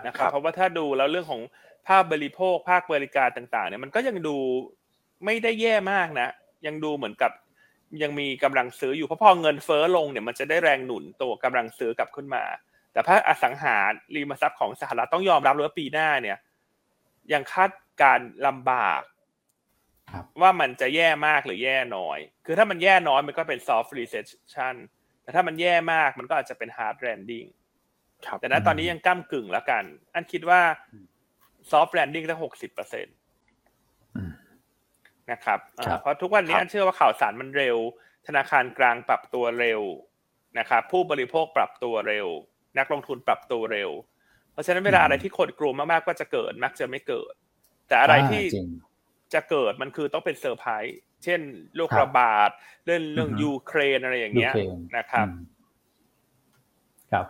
นะครับ เพราะว่าถ้าดูแล้วเรื่องของภาคบริโภคภาคบริการต่าง ๆ เนี่ยมันก็ยังดูไม่ได้แย่มากนะ ยังดูเหมือนกับ ยังมีกำลังซื้ออยู่เพราะพอเงินเฟ้อลงเนี่ยมันจะได้แรงหนุนตัวกำลังซื้อกลับขึ้นมา แต่ภาคอสังหาริมทรัพย์ของสหรัฐต้องยอมรับเลยว่าปีหน้าเนี่ย ยังคาดการณ์ลำบากว่ามันจะแย่มากหรือแย่น้อย คือถ้ามันแย่น้อยมันก็เป็น soft recession แต่ถ้ามันแย่มากมันก็อาจจะเป็น hard landing แต่ณตอนนี้ยังก้ากึ่งแล้วกัน อันคิดว่า soft landing ตั้งหกสิบเปอร์เซ็นต์ นะครับเพราะทุกวันนี้อันเชื่อว่าข่าวสารมันเร็ว ธนาคารกลางปรับตัวเร็วนะครับผู้บริโภคปรับตัวเร็ว นักลงทุนปรับตัวเร็ว เพราะฉะนั้นเวลาอะไรที่คนกลัวมากๆว่าจะเกิดมักจะไม่เกิด แต่อะไรที่จะเกิดมันคือต้องเป็นเซอร์ไพรส์เช่นโรคระบาดเรื่องเรื่องยูเครนอะไรอย่างเงี้ยนะครับ ครับ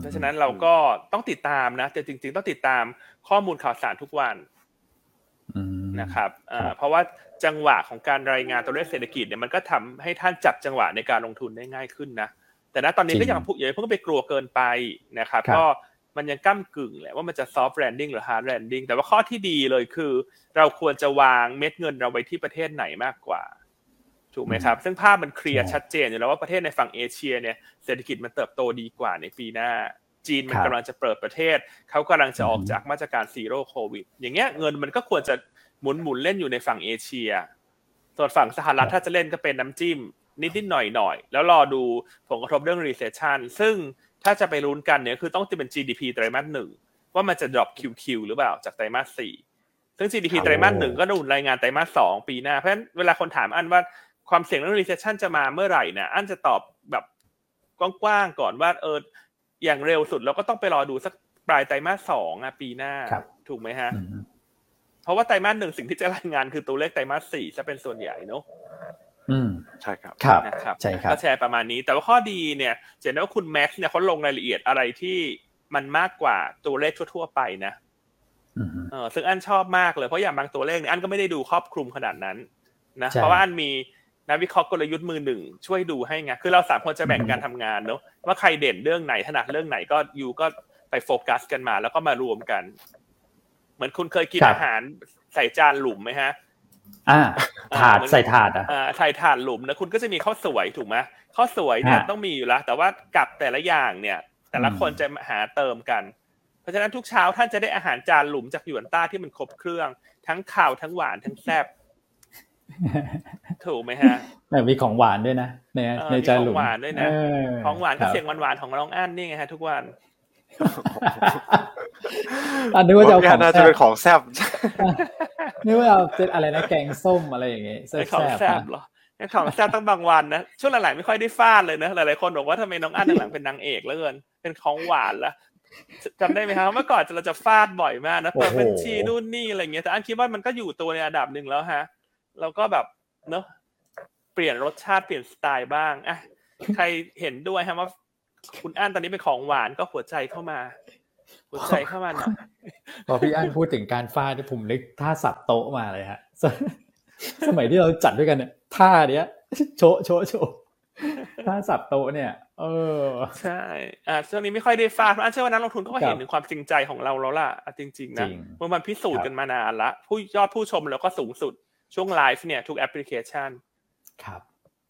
เพราะฉะนั้นเราก็ต้องติดตามนะแต่จริง ๆ ต้องติดตามข้อมูลข่าวสารทุกวัน นะครับเพราะว่าจังหวะของการรายงานตัวเลขเศรษฐกิจเนี่ยมันก็ทำให้ท่านจับจังหวะในการลงทุนได้ง่ายขึ้นนะแต่ณตอนนี้ก็ยังพูดอย่าเพิ่งไปกลัวเกินไปนะครับก็มันยังก้ากึ่งแหละว่ามันจะ soft landing หรือ hard landing แต่ว่าข้อที่ดีเลยคือ เราควรจะวางเม็ดเงินเราไว้ที่ประเทศไหนมากกว่าถูกไหมครับ ซึ่งภาพมันเคลียร์ชัดเจนอยู่แล้วว่าประเทศในฝั่งเอเชียเนี่ยเศรษฐกิจมันเติบโตดีกว่าในปีหน้า จีนมันกำลังจะเปิดประเทศ เขากำลังจะออกจากมาตรการซีโร่โควิด อย่างเงี้ยเงินมันก็ควรจะ หมุนหมุนเล่นอยู่ในฝั่งเอเชีย ส่วนฝั่งสหรัฐถ้าจะเล่นก็เป็นน้ำจิ้ม นิดนิดหน่อยหน่อยแล้วรอดูผลกระทบเรื่อง recession ซึ่งถ้าจะไปลุ้นกันเนี่ยคือต้องจะเป็น GDP ไตรมาสหนึ่งว่ามันจะ drop QQ หรือเปล่าจากไตรมาสสี่ซึ่ง GDP ไตรมาสหนึ่งก็ดูรายงานไตรมาสสองปีหน้า เพราะฉะนั้นเวลาคนถามอันว่าความเสี่ยงเรื่อง recession จะมาเมื่อไหร่เนี่ยอันจะตอบแบบกว้างๆก่อนว่าเอออย่างเร็วสุดเราก็ต้องไปรอดูสักปลายไตรมาสสองอะปีหน้า ถูกไหมฮะ เพราะว่าไตรมาสหนึ่งสิ่งที่จะรายงานคือตัวเลขไตรมาสสี่จะเป็นส่วนใหญ่เนาะอืมใช่ครับครับนะครับใช่ครับก็แชร์ประมาณนี้ แต่ว่าข้อดีเนี่ยจะเห็นว่าคุณแม็กซ์เนี่ยเขาลงรายละเอียดอะไรที่มันมากกว่าตัวเลขทั่ว ๆ ไปนะอืมเออซึ่งอันชอบมากเลยเพราะอย่างบางตัวเลขเนี่ยอันก็ไม่ได้ดูครอบคลุมขนาดนั้นนะใช่เพราะว่าอันมีนักวิเคราะห์กลยุทธ์มือหนึ่งช่วยดูให้ไงคือเราสามคนจะแบ่งการทำงานเนาะว่าใครเด่นเรื่องไหนถนัดเรื่องไหนก็ยูก็ไปโฟกัสกันมา แล้วก็มารวมกัน เหมือนคุณเคยกินครับอาหารใส่จานหลุมไหมฮะอ่าถาดเหมือนใส่ถาดอะอ่าใส่ถาดหลุมนะคุณก็จะมีข้าวสวยถูกไหมข้าวสวยเนี่ยฮะต้องมีอยู่แล้ว แต่ว่ากับแต่ละอย่างเนี่ย แต่ละอืมคนจะหาเติมกัน เพราะฉะนั้นทุกเช้าท่านจะได้อาหารจานหลุมจากหยวนต้าที่มันครบเครื่อง ทั้งข่าวทั้งหวานทั้งแซ่บถูกไหมฮะแต่มีของหวานด้วยนะในเออในจานหลุมมีของหวานด้วยนะเของหวานก็ครับเสียงหวานๆของน้องอั้นนี่ไงฮะทุกวัน อันนึกว่าจะเอาของน่าจะแซ่เป็นบของแซ่บนึกว่าเอาเป็นอะไรนะแกงส้มอะไรอย่างเงี้ยแซ่ไอ้ของบแซ่บๆเหรอไอ้ของแซ่บต้องบางวันนะช่วงหลังๆไม่ค่อยได้ฟาดเลยนะหลายๆคนบอกว่าทำไมน้องอั้นหลังๆเป็นนางเอกแล้วเกินเป็นของหวานละจำได้ไหมครับเมื่อก่อนเราจะฟาดบ่อยมากนะเปิดบัญชีนู่นนี่อะไรเงี้ยแต่อันคิดว่ามันก็อยู่ตัวในระดับหนึ่งแล้วฮะเราก็แบบเนอะเปลี่ยนรสชาติเปลี่ยนสไตล์บ้างอะใครเห็นด้วยฮะว่า คุณอั้นตอนนี้เป็นของหวานก็หัวใจเข้ามา หัวใจเข้ามาหน่อยพอพี่อั้นพูดถึงการฟาดเนี่ยผมนึกท่าสับโต๊ะมาเลยฮะสสมัยที่เราจัดด้วยกันเนี่ยท่าเนี้ยโชะโชะโชะท่าสับโต๊ะเนี่ย เออ ใช่อ่าช่วงนี้ไม่ค่อยได้ฟาดเพราะอันเชื่อว่านักลงทุนก็ครัเห็บนถึงความจริงใจของเราแล้วล่ะอะจริงๆนะจริงเมื่อมันพิสูจครัน์บกันมานานละผู้ยอดผู้ชมแล้วก็สูงสุดช่วงไลฟ์เนี่ยทุกแอปพลิเคชัน ครับ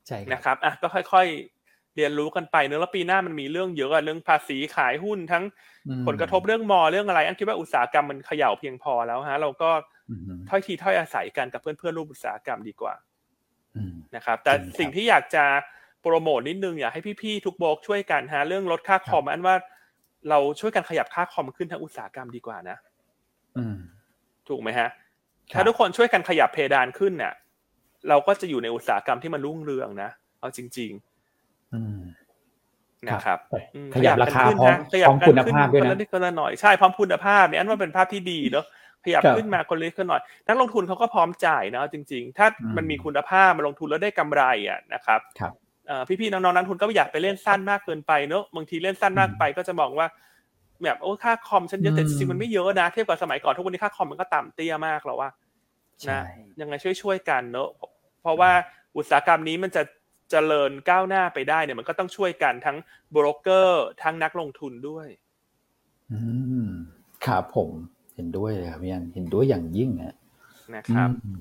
ใช่ครับนะครับอะก็ค่อยๆ เรียนรู้กันไปเนอะแล้วปีหน้ามันมีเรื่องเยอะอะเรื่องภาษีขายหุ้นทั้งอืมผลกระทบเรื่องมอเรื่องอะไร อันคิดว่าอุตสาหกรรมมันเขย่าเพียงพอแล้วฮะ เราก็อืมถ้อยทีถ้อยอาศัยกันกับเพื่อนๆร่วมอุตสาหกรรมดีกว่าอืมนะครับ แต่จริงครับสิ่งที่อยากจะโปรโมทนิดนึงอยากให้พี่ๆทุกโบรกช่วยกันฮะเรื่องลดค่าคอมอันว่าเราช่วยกันขยับค่าคอมขึ้นทั้งอุตสาหกรรมดีกว่านะอืมถูกไหมฮะครับถ้าทุกคนช่วยกันขยับเพดานขึ้นเนี่ยเราก็จะอยู่ในอุตสาหกรรมที่มันรุ่งเรืองนะเอาจริงอืมๆ นะครับครับอืมขยับราคาขยับพร้อมกันขึ้นนะขยับพร้อมคุณภาพด้วยคนะละนิดคนละหน่อยใช่พร้อมคุณภาพเนี่ยอันว่าเป็นภาพที่ดีเนอะขยับครับขึ้นมาคนละนิดคนละหน่อย นักลงทุนเขาก็พร้อมจ่ายนะเอาจริง ๆ ถ้าอืมมันมีคุณภาพมาลงทุนแล้วได้กำไรอะนะครับครับเอ่อพี่ๆน้องๆนักลงทุนก็ไม่อยากไปเล่นสั้นมากเกินไปเนอะบางทีเล่นสั้นมากไปก็จะมองว่าแบบโอ้ค่าคอมฉันเยอะแต่อืจมริงๆมันไม่เยอะนะเทียบกับสมัยก่อนทุกวันนี้ค่าคอมมันก็ต่ำเตี้ยมากแล้วว่าใช่นะยังไงช่วยๆกันเนอะเพราะว่าอุตสาหกรรมนี้มันจะ เจริญก้าวหน้าไปได้เนี่ยมันก็ต้องช่วยกันทั้งโบรกเกอร์ทั้งนักลงทุนด้วย อืมครับผมเห็นด้วยเลยครับพี่อันเห็นด้วยอย่างยิ่งนะนะครับอืม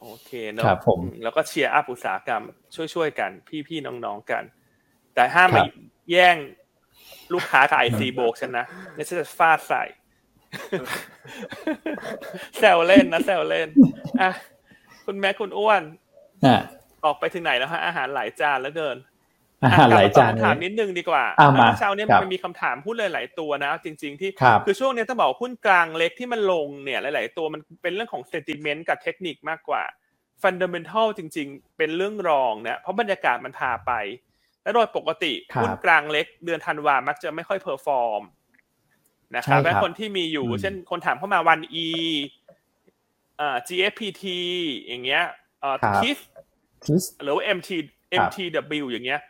โอเคเนอะครับผมอืแล้วก็ cheer up อุตสาหกรรม ช่วยๆกัน พี่ๆน้องๆกัน แต่ห้ามครัมาบแย่งลูกค้ากับไอซีโบกฉันนะเนี่ยวฉันจะฟาดใส่แซวเล่นนะแซวเล่นอะคุณแม่คุณอ้วน อะออกไปถึงไหนแล้วฮะอาหารหลายจานแล้วเกินอาหารหลายจานอะกลับมตอบคำถามเลยนิดนึงดีกว่าอะมาเมื่อเช้าเนี้ครับมันมีคำถามหุ้นหลาย ๆ ตัวนะ จริง ๆ ที่ครับคือช่วงเนี้ยต้องบอกว่าหุ้นกลางเล็กที่มันลงเนี่ยหลาย ๆ ตัวมันเป็นเรื่องของเซนติเมนต์กับเทคนิคมากกว่าfundamental จริง ๆ เป็นเรื่องรองนะเพราะบรรยากาศมันพาไป และโดยปกติครับหุ้นกลางเล็กเดือนธันวามักจะไม่ค่อย perform นะคใช่รับครับและคนที่มีอยู่อืมเช่นคนถามเข้ามาวัน E อ่า GFPT อย่างเงี้ยเอ่อครับ KISS KISS หรือว่า MT ครับ MTW อย่างเงี้ย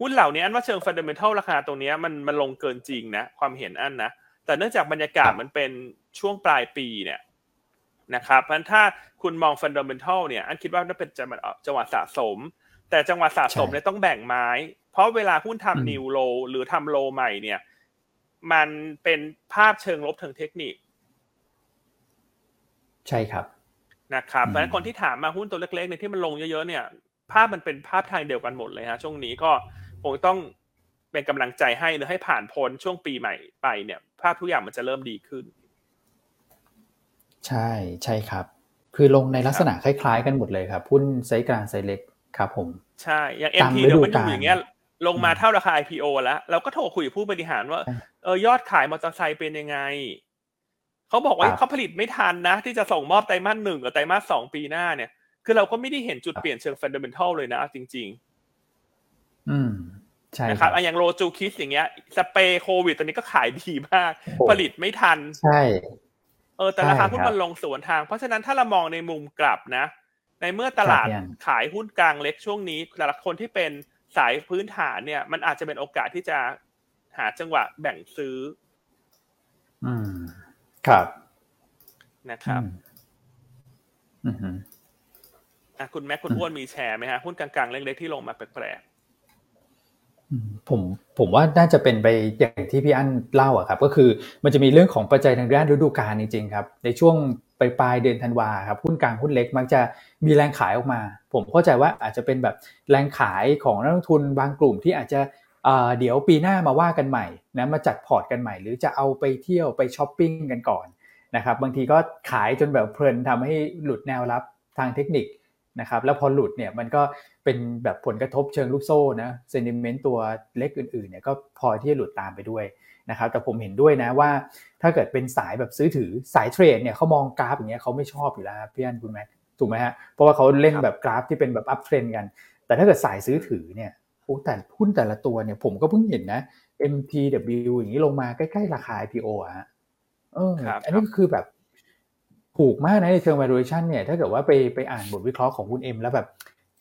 หุ้นเหล่านี้อันว่าเชิง fundamental ราคาตรงเนี้ยมันมันลงเกินจริงนะความเห็นอันนะแต่เนื่องจากบรรยากาศครับมันเป็นช่วงปลายปีเนี่ยนะครับเพราะฉะนั้นถ้าคุณมองฟันเดเมนทัลเนี่ยอันคิดว่าน่าเป็นจังหวะจังหวะสะสม แต่จังหวะสะสมเนี่ยต้องแบ่งไม้ เพราะเวลาหุ้นอืมทำนิวโลหรือทำโลใหม่เนี่ย มันเป็นภาพเชิงลบทางเทคนิค ใช่ครับนะครับอืมเพราะฉะนั้นคนที่ถามมาหุ้นตัวเล็กๆเนี่ยที่มันลงเยอะๆเนี่ย ภาพมันเป็นภาพทางเดียวกันหมดเลยฮะช่วงนี้ก็คงต้องเป็นกำลังใจให้หรือให้ผ่านพ้นช่วงปีใหม่ไปเนี่ย ภาพทุกอย่างมันจะเริ่มดีขึ้น ใช่ใช่ครับ คือลงในลักษณะคล้ายๆกันหมดเลยครับหุ้นไซส์กลางไซส์เล็กครับผม ใช่อย่างตาม MP ฤดูเดี๋ยวมันอกาลยู่อย่างเงี้ยลงมาเท่าราคา IPO แล้วเราก็โทรคุยกับผู้บริหารว่าใช่เออยอดขายมอเตอร์ไซค์เป็นยังไงเขาบอกว่าครับเขาผลิตไม่ทันนะ ที่จะส่งมอบไตรมาสหนึ่งกับไตรมาสสองปีหน้าเนี่ย คือเราก็ไม่ได้เห็นจุดเปลี่ยนเชิง fundamental เลยนะเอาจริงอืมใช่ๆนะคครัรับบอะอย่างโลจูคิสอย่างเงี้ย สเปรย์โควิดตอนนี้ก็ขายดีมากโอ้ผลิตไม่ทัน ใช่ เออแต่ราคาใช่หุ้นครับมันลงสวนทาง เพราะฉะนั้นถ้าเรามองในมุมกลับนะ ในเมื่อตลาดครับพี่อันขายหุ้นกลางเล็กช่วงนี้แต่ละคนที่เป็นสายพื้นฐานเนี่ย มันอาจจะเป็นโอกาสที่จะหาจังหวะแบ่งซื้อ อืม ครับ นะครับ อืม อืมอะคุณแม็กคุณอ้วนมีแชร์ไหมฮะหุ้นกลางๆเล็กๆที่ลงมาแปลกอืมผมผมว่าน่าจะเป็นไปอย่างที่พี่อั้นเล่าอะครับ ก็คือมันจะมีเรื่องของปัจจัยทางด้านฤดูกาลจริงๆครับ ในช่วงปลายปลายๆเดือนธันวาครับหุ้นกลางหุ้นเล็กมักจะมีแรงขายออกมา ผมเข้าใจว่าอาจจะเป็นแบบแรงขายของนักลงทุนบางกลุ่มที่อาจจะเอ่อเดี๋ยวปีหน้ามาว่ากันใหม่นะมาจัดพอร์ตกันใหม่ หรือจะเอาไปเที่ยวไปช้อปปิ้งกันก่อนนะครับบางทีก็ขายจนแบบเพลินทำให้หลุดแนวรับทางเทคนิค นะครับแล้วพอหลุดเนี่ยมันก็เป็นแบบผลกระทบเชิงลูกโซ่นะ sentiment ตัวเล็กอื่นๆเนี่ยก็พอที่จะหลุดตามไปด้วยนะครับแต่ผมเห็นด้วยนะว่าถ้าเกิดเป็นสายแบบซื้อถือสาย trade เนี่ยเขามองกราฟอย่างเงี้ยเขาไม่ชอบอยู่แล้วครับพี่อันคุณแม็กถูกไหมฮะเพราะว่าเขาเล่นแบบกราฟที่เป็นแบบ uptrend กัน แต่ถ้าเกิดสายซื้อถือเนี่ยโอ้แต่หุ้นแต่ละตัวเนี่ยผมก็เพิ่งเห็นนะ MTW อย่างนี้ลงมาใกล้ๆราคา IPO อะฮะเออครับอันนี้ก็คือแบบ ถูกมากนะในเชิง valuation เนี่ยถ้าเกิดว่าไปไปอ่านบทวิเคราะห์ของคุณเอ็มแล้วแบบ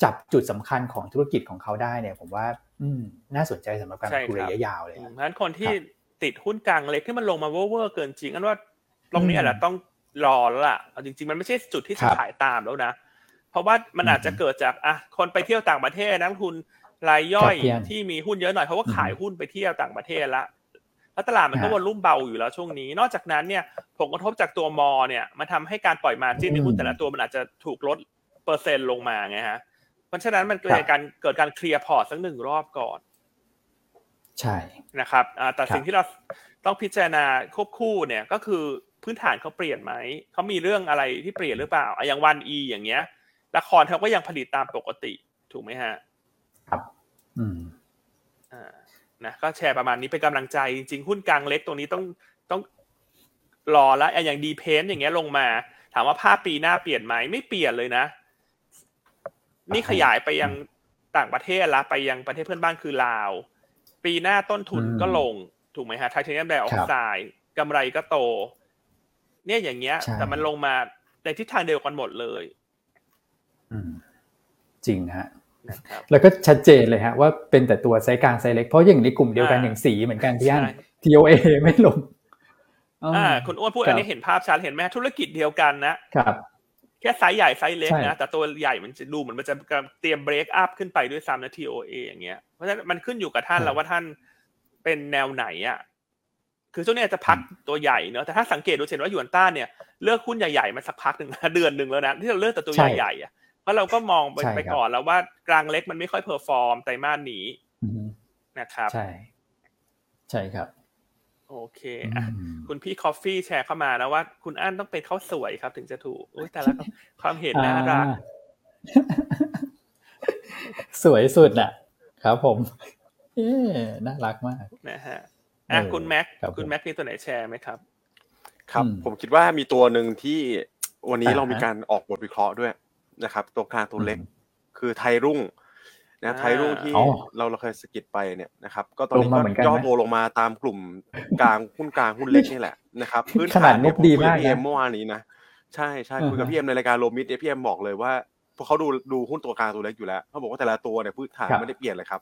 จับจุดสำคัญของธุรกิจของเขาได้เนี่ย ผมว่า อืมน่าสนใจสำหรับการลงทุนระยะยาวเลยๆเพอะราะฉะนั้นคนที่ครับติดหุ้นกลางเล็กที่มันลงมาเวอร์ๆเกินจริงอันว่าตรงนี้อืมอาจจะต้องรอแล้วล่ะเอาจริง ๆ มันไม่ใช่จุดที่ครัจะบขายตามแล้วนะ เพราะว่ามันอืมอาจจะเกิดจากอะคนไปเที่ยวต่างประเทศนักลงทุนรายย่อยครับพี่อันที่มีหุ้นเยอะหน่อยเพราะว่าอืมขายหุ้นไปเที่ยวต่างประเทศละ แล้วตลาดมันก็ฮะ volume เบาอยู่แล้วช่วงนี้ นอกจากนั้นเนี่ยผลกระทบจากตัว MORE เนี่ยมันทำให้การปล่อย margin ในหุ้นอืมแต่ละตัวมันอาจจะถูกลดเปอร์เซ็นต์ลงมาไงฮะเพราะฉะนั้นมันเกิดครับการเกิดการ clear พอร์ตสักหนึ่งรอบก่อนใช่นะครับอ่าแต่ครับสิ่งที่เราต้องพิจารณาควบคู่เนี่ยก็คือพื้นฐานเขาเปลี่ยนไหม เขามีเรื่องอะไรที่เปลี่ยนหรือเปล่าอะอย่าง ONEE อย่างเงี้ย ละครเขาก็ยังผลิตตามปกติ ถูกไหมฮะ ครับ อืม อ่า นะก็แชร์ประมาณนี้เป็นกำลังใจจริงๆหุ้นกลางเล็กตรงนี้ต้องต้องรอแล้วอะอย่างดีเพนอย่างเงี้ยลงมา ถามว่าภาพปีหน้าเปลี่ยนไหมไม่เปลี่ยนเลยนะ นี่ขยายไปยังต่างประเทศละไปยังประเทศเพื่อนบ้านคือลาว ปีหน้าต้นทุนอืมก็ลง ถูกไหมฮะไทเทเนียมไดออกไซด์กำไรก็โต เนี่ยอย่างเงี้ยใช่แต่มันลงมาในทิศทางเดียวกันหมดเลยอืมจริงฮะนะครับ แล้วก็ชัดเจนเลยฮะว่าเป็นแต่ตัวไซส์กลางไซส์เล็ก เพราะอย่างในกลุ่มเดียวกันอ่าอย่างสีเหมือนกันพี่อันใช่ TOA ไม่ลงอ่าคุณอ้วนพูดครับอันนี้เห็นภาพชัดเห็นไหมธุรกิจเดียวกันนะครับแค่ไซส์ใหญ่ไซส์เล็กใช่นะแต่ตัวใหญ่มันจะดูเหมือนมันจะเตรียม break up ขึ้นไปด้วยซ้ำนะ TOA อย่างเงี้ยเพราะฉะนั้นมันขึ้นอยู่กับท่านแล้วว่าท่านเป็นแนวไหนอะคือช่วงนี้อาจจะพักตัวใหญ่เนอะแต่ถ้าสังเกตดูเห็นว่าหยวนต้าเนี่ยเลือกหุ้นใหญ่ๆมาสักพักหนึ่งนะเดือนหนึ่งแล้วนะที่เราเลือกแต่ตัวใช่ใหญ่ๆอะ เพราะเราก็มองไปใช่ไปครับก่อนแล้วว่ากลางเล็กมันไม่ค่อย perform ไตรมาสนี้อืมนะครับ ใช่ ใช่ครับ โอเคอะอืมคุณพี่คอฟฟี่แชร์เข้ามานะว่า คุณอั้นต้องเป็นข้าวสวยครับ ถึงจะถูกอุ้ยแต่ละความเห็นน่ารักอ่าสวยสุดอะ ครับผม เอ๊น่ารักมากนะฮะอะเออคุณแม็กครับผมคุณแม็กมีตัวไหนแชร์ไหมครับ ครับอืมผมคิดว่ามีตัวหนึ่งที่วันนี้อ่าฮะเรามีการออกบทวิเคราะห์ด้วย นะครับตัวกลางตัวเล็กอืมคือไทยรุ่งนะอ่าไทยรุ่งที่อ๋อเราเราเคยสกิดไปเนี่ยนะครับก็ตอนนี้ลงมาก็เหมือนกันย่อไหมตัวลงมาตามกลุ่มกลางหุ้นกลางหุ้นเล็กนี่แหละ นะครับพื้นขนาฐาดนงเนี่ยบผมดีคุยมากับกพี่เอ็มนะเมื่อวานนี้นะใช่ใช่อ่าฮะคุยกับพี่เอ็มในรายการโลมิดเนี่ยพี่เอ็มบอกเลยว่าพวกเขาดูดูหุ้นตัวกลางตัวเล็กอยู่แล้วเขาบอกว่าแต่ละตัวเนี่ยพื้นฐานครับไม่ได้เปลี่ยนเลยครับ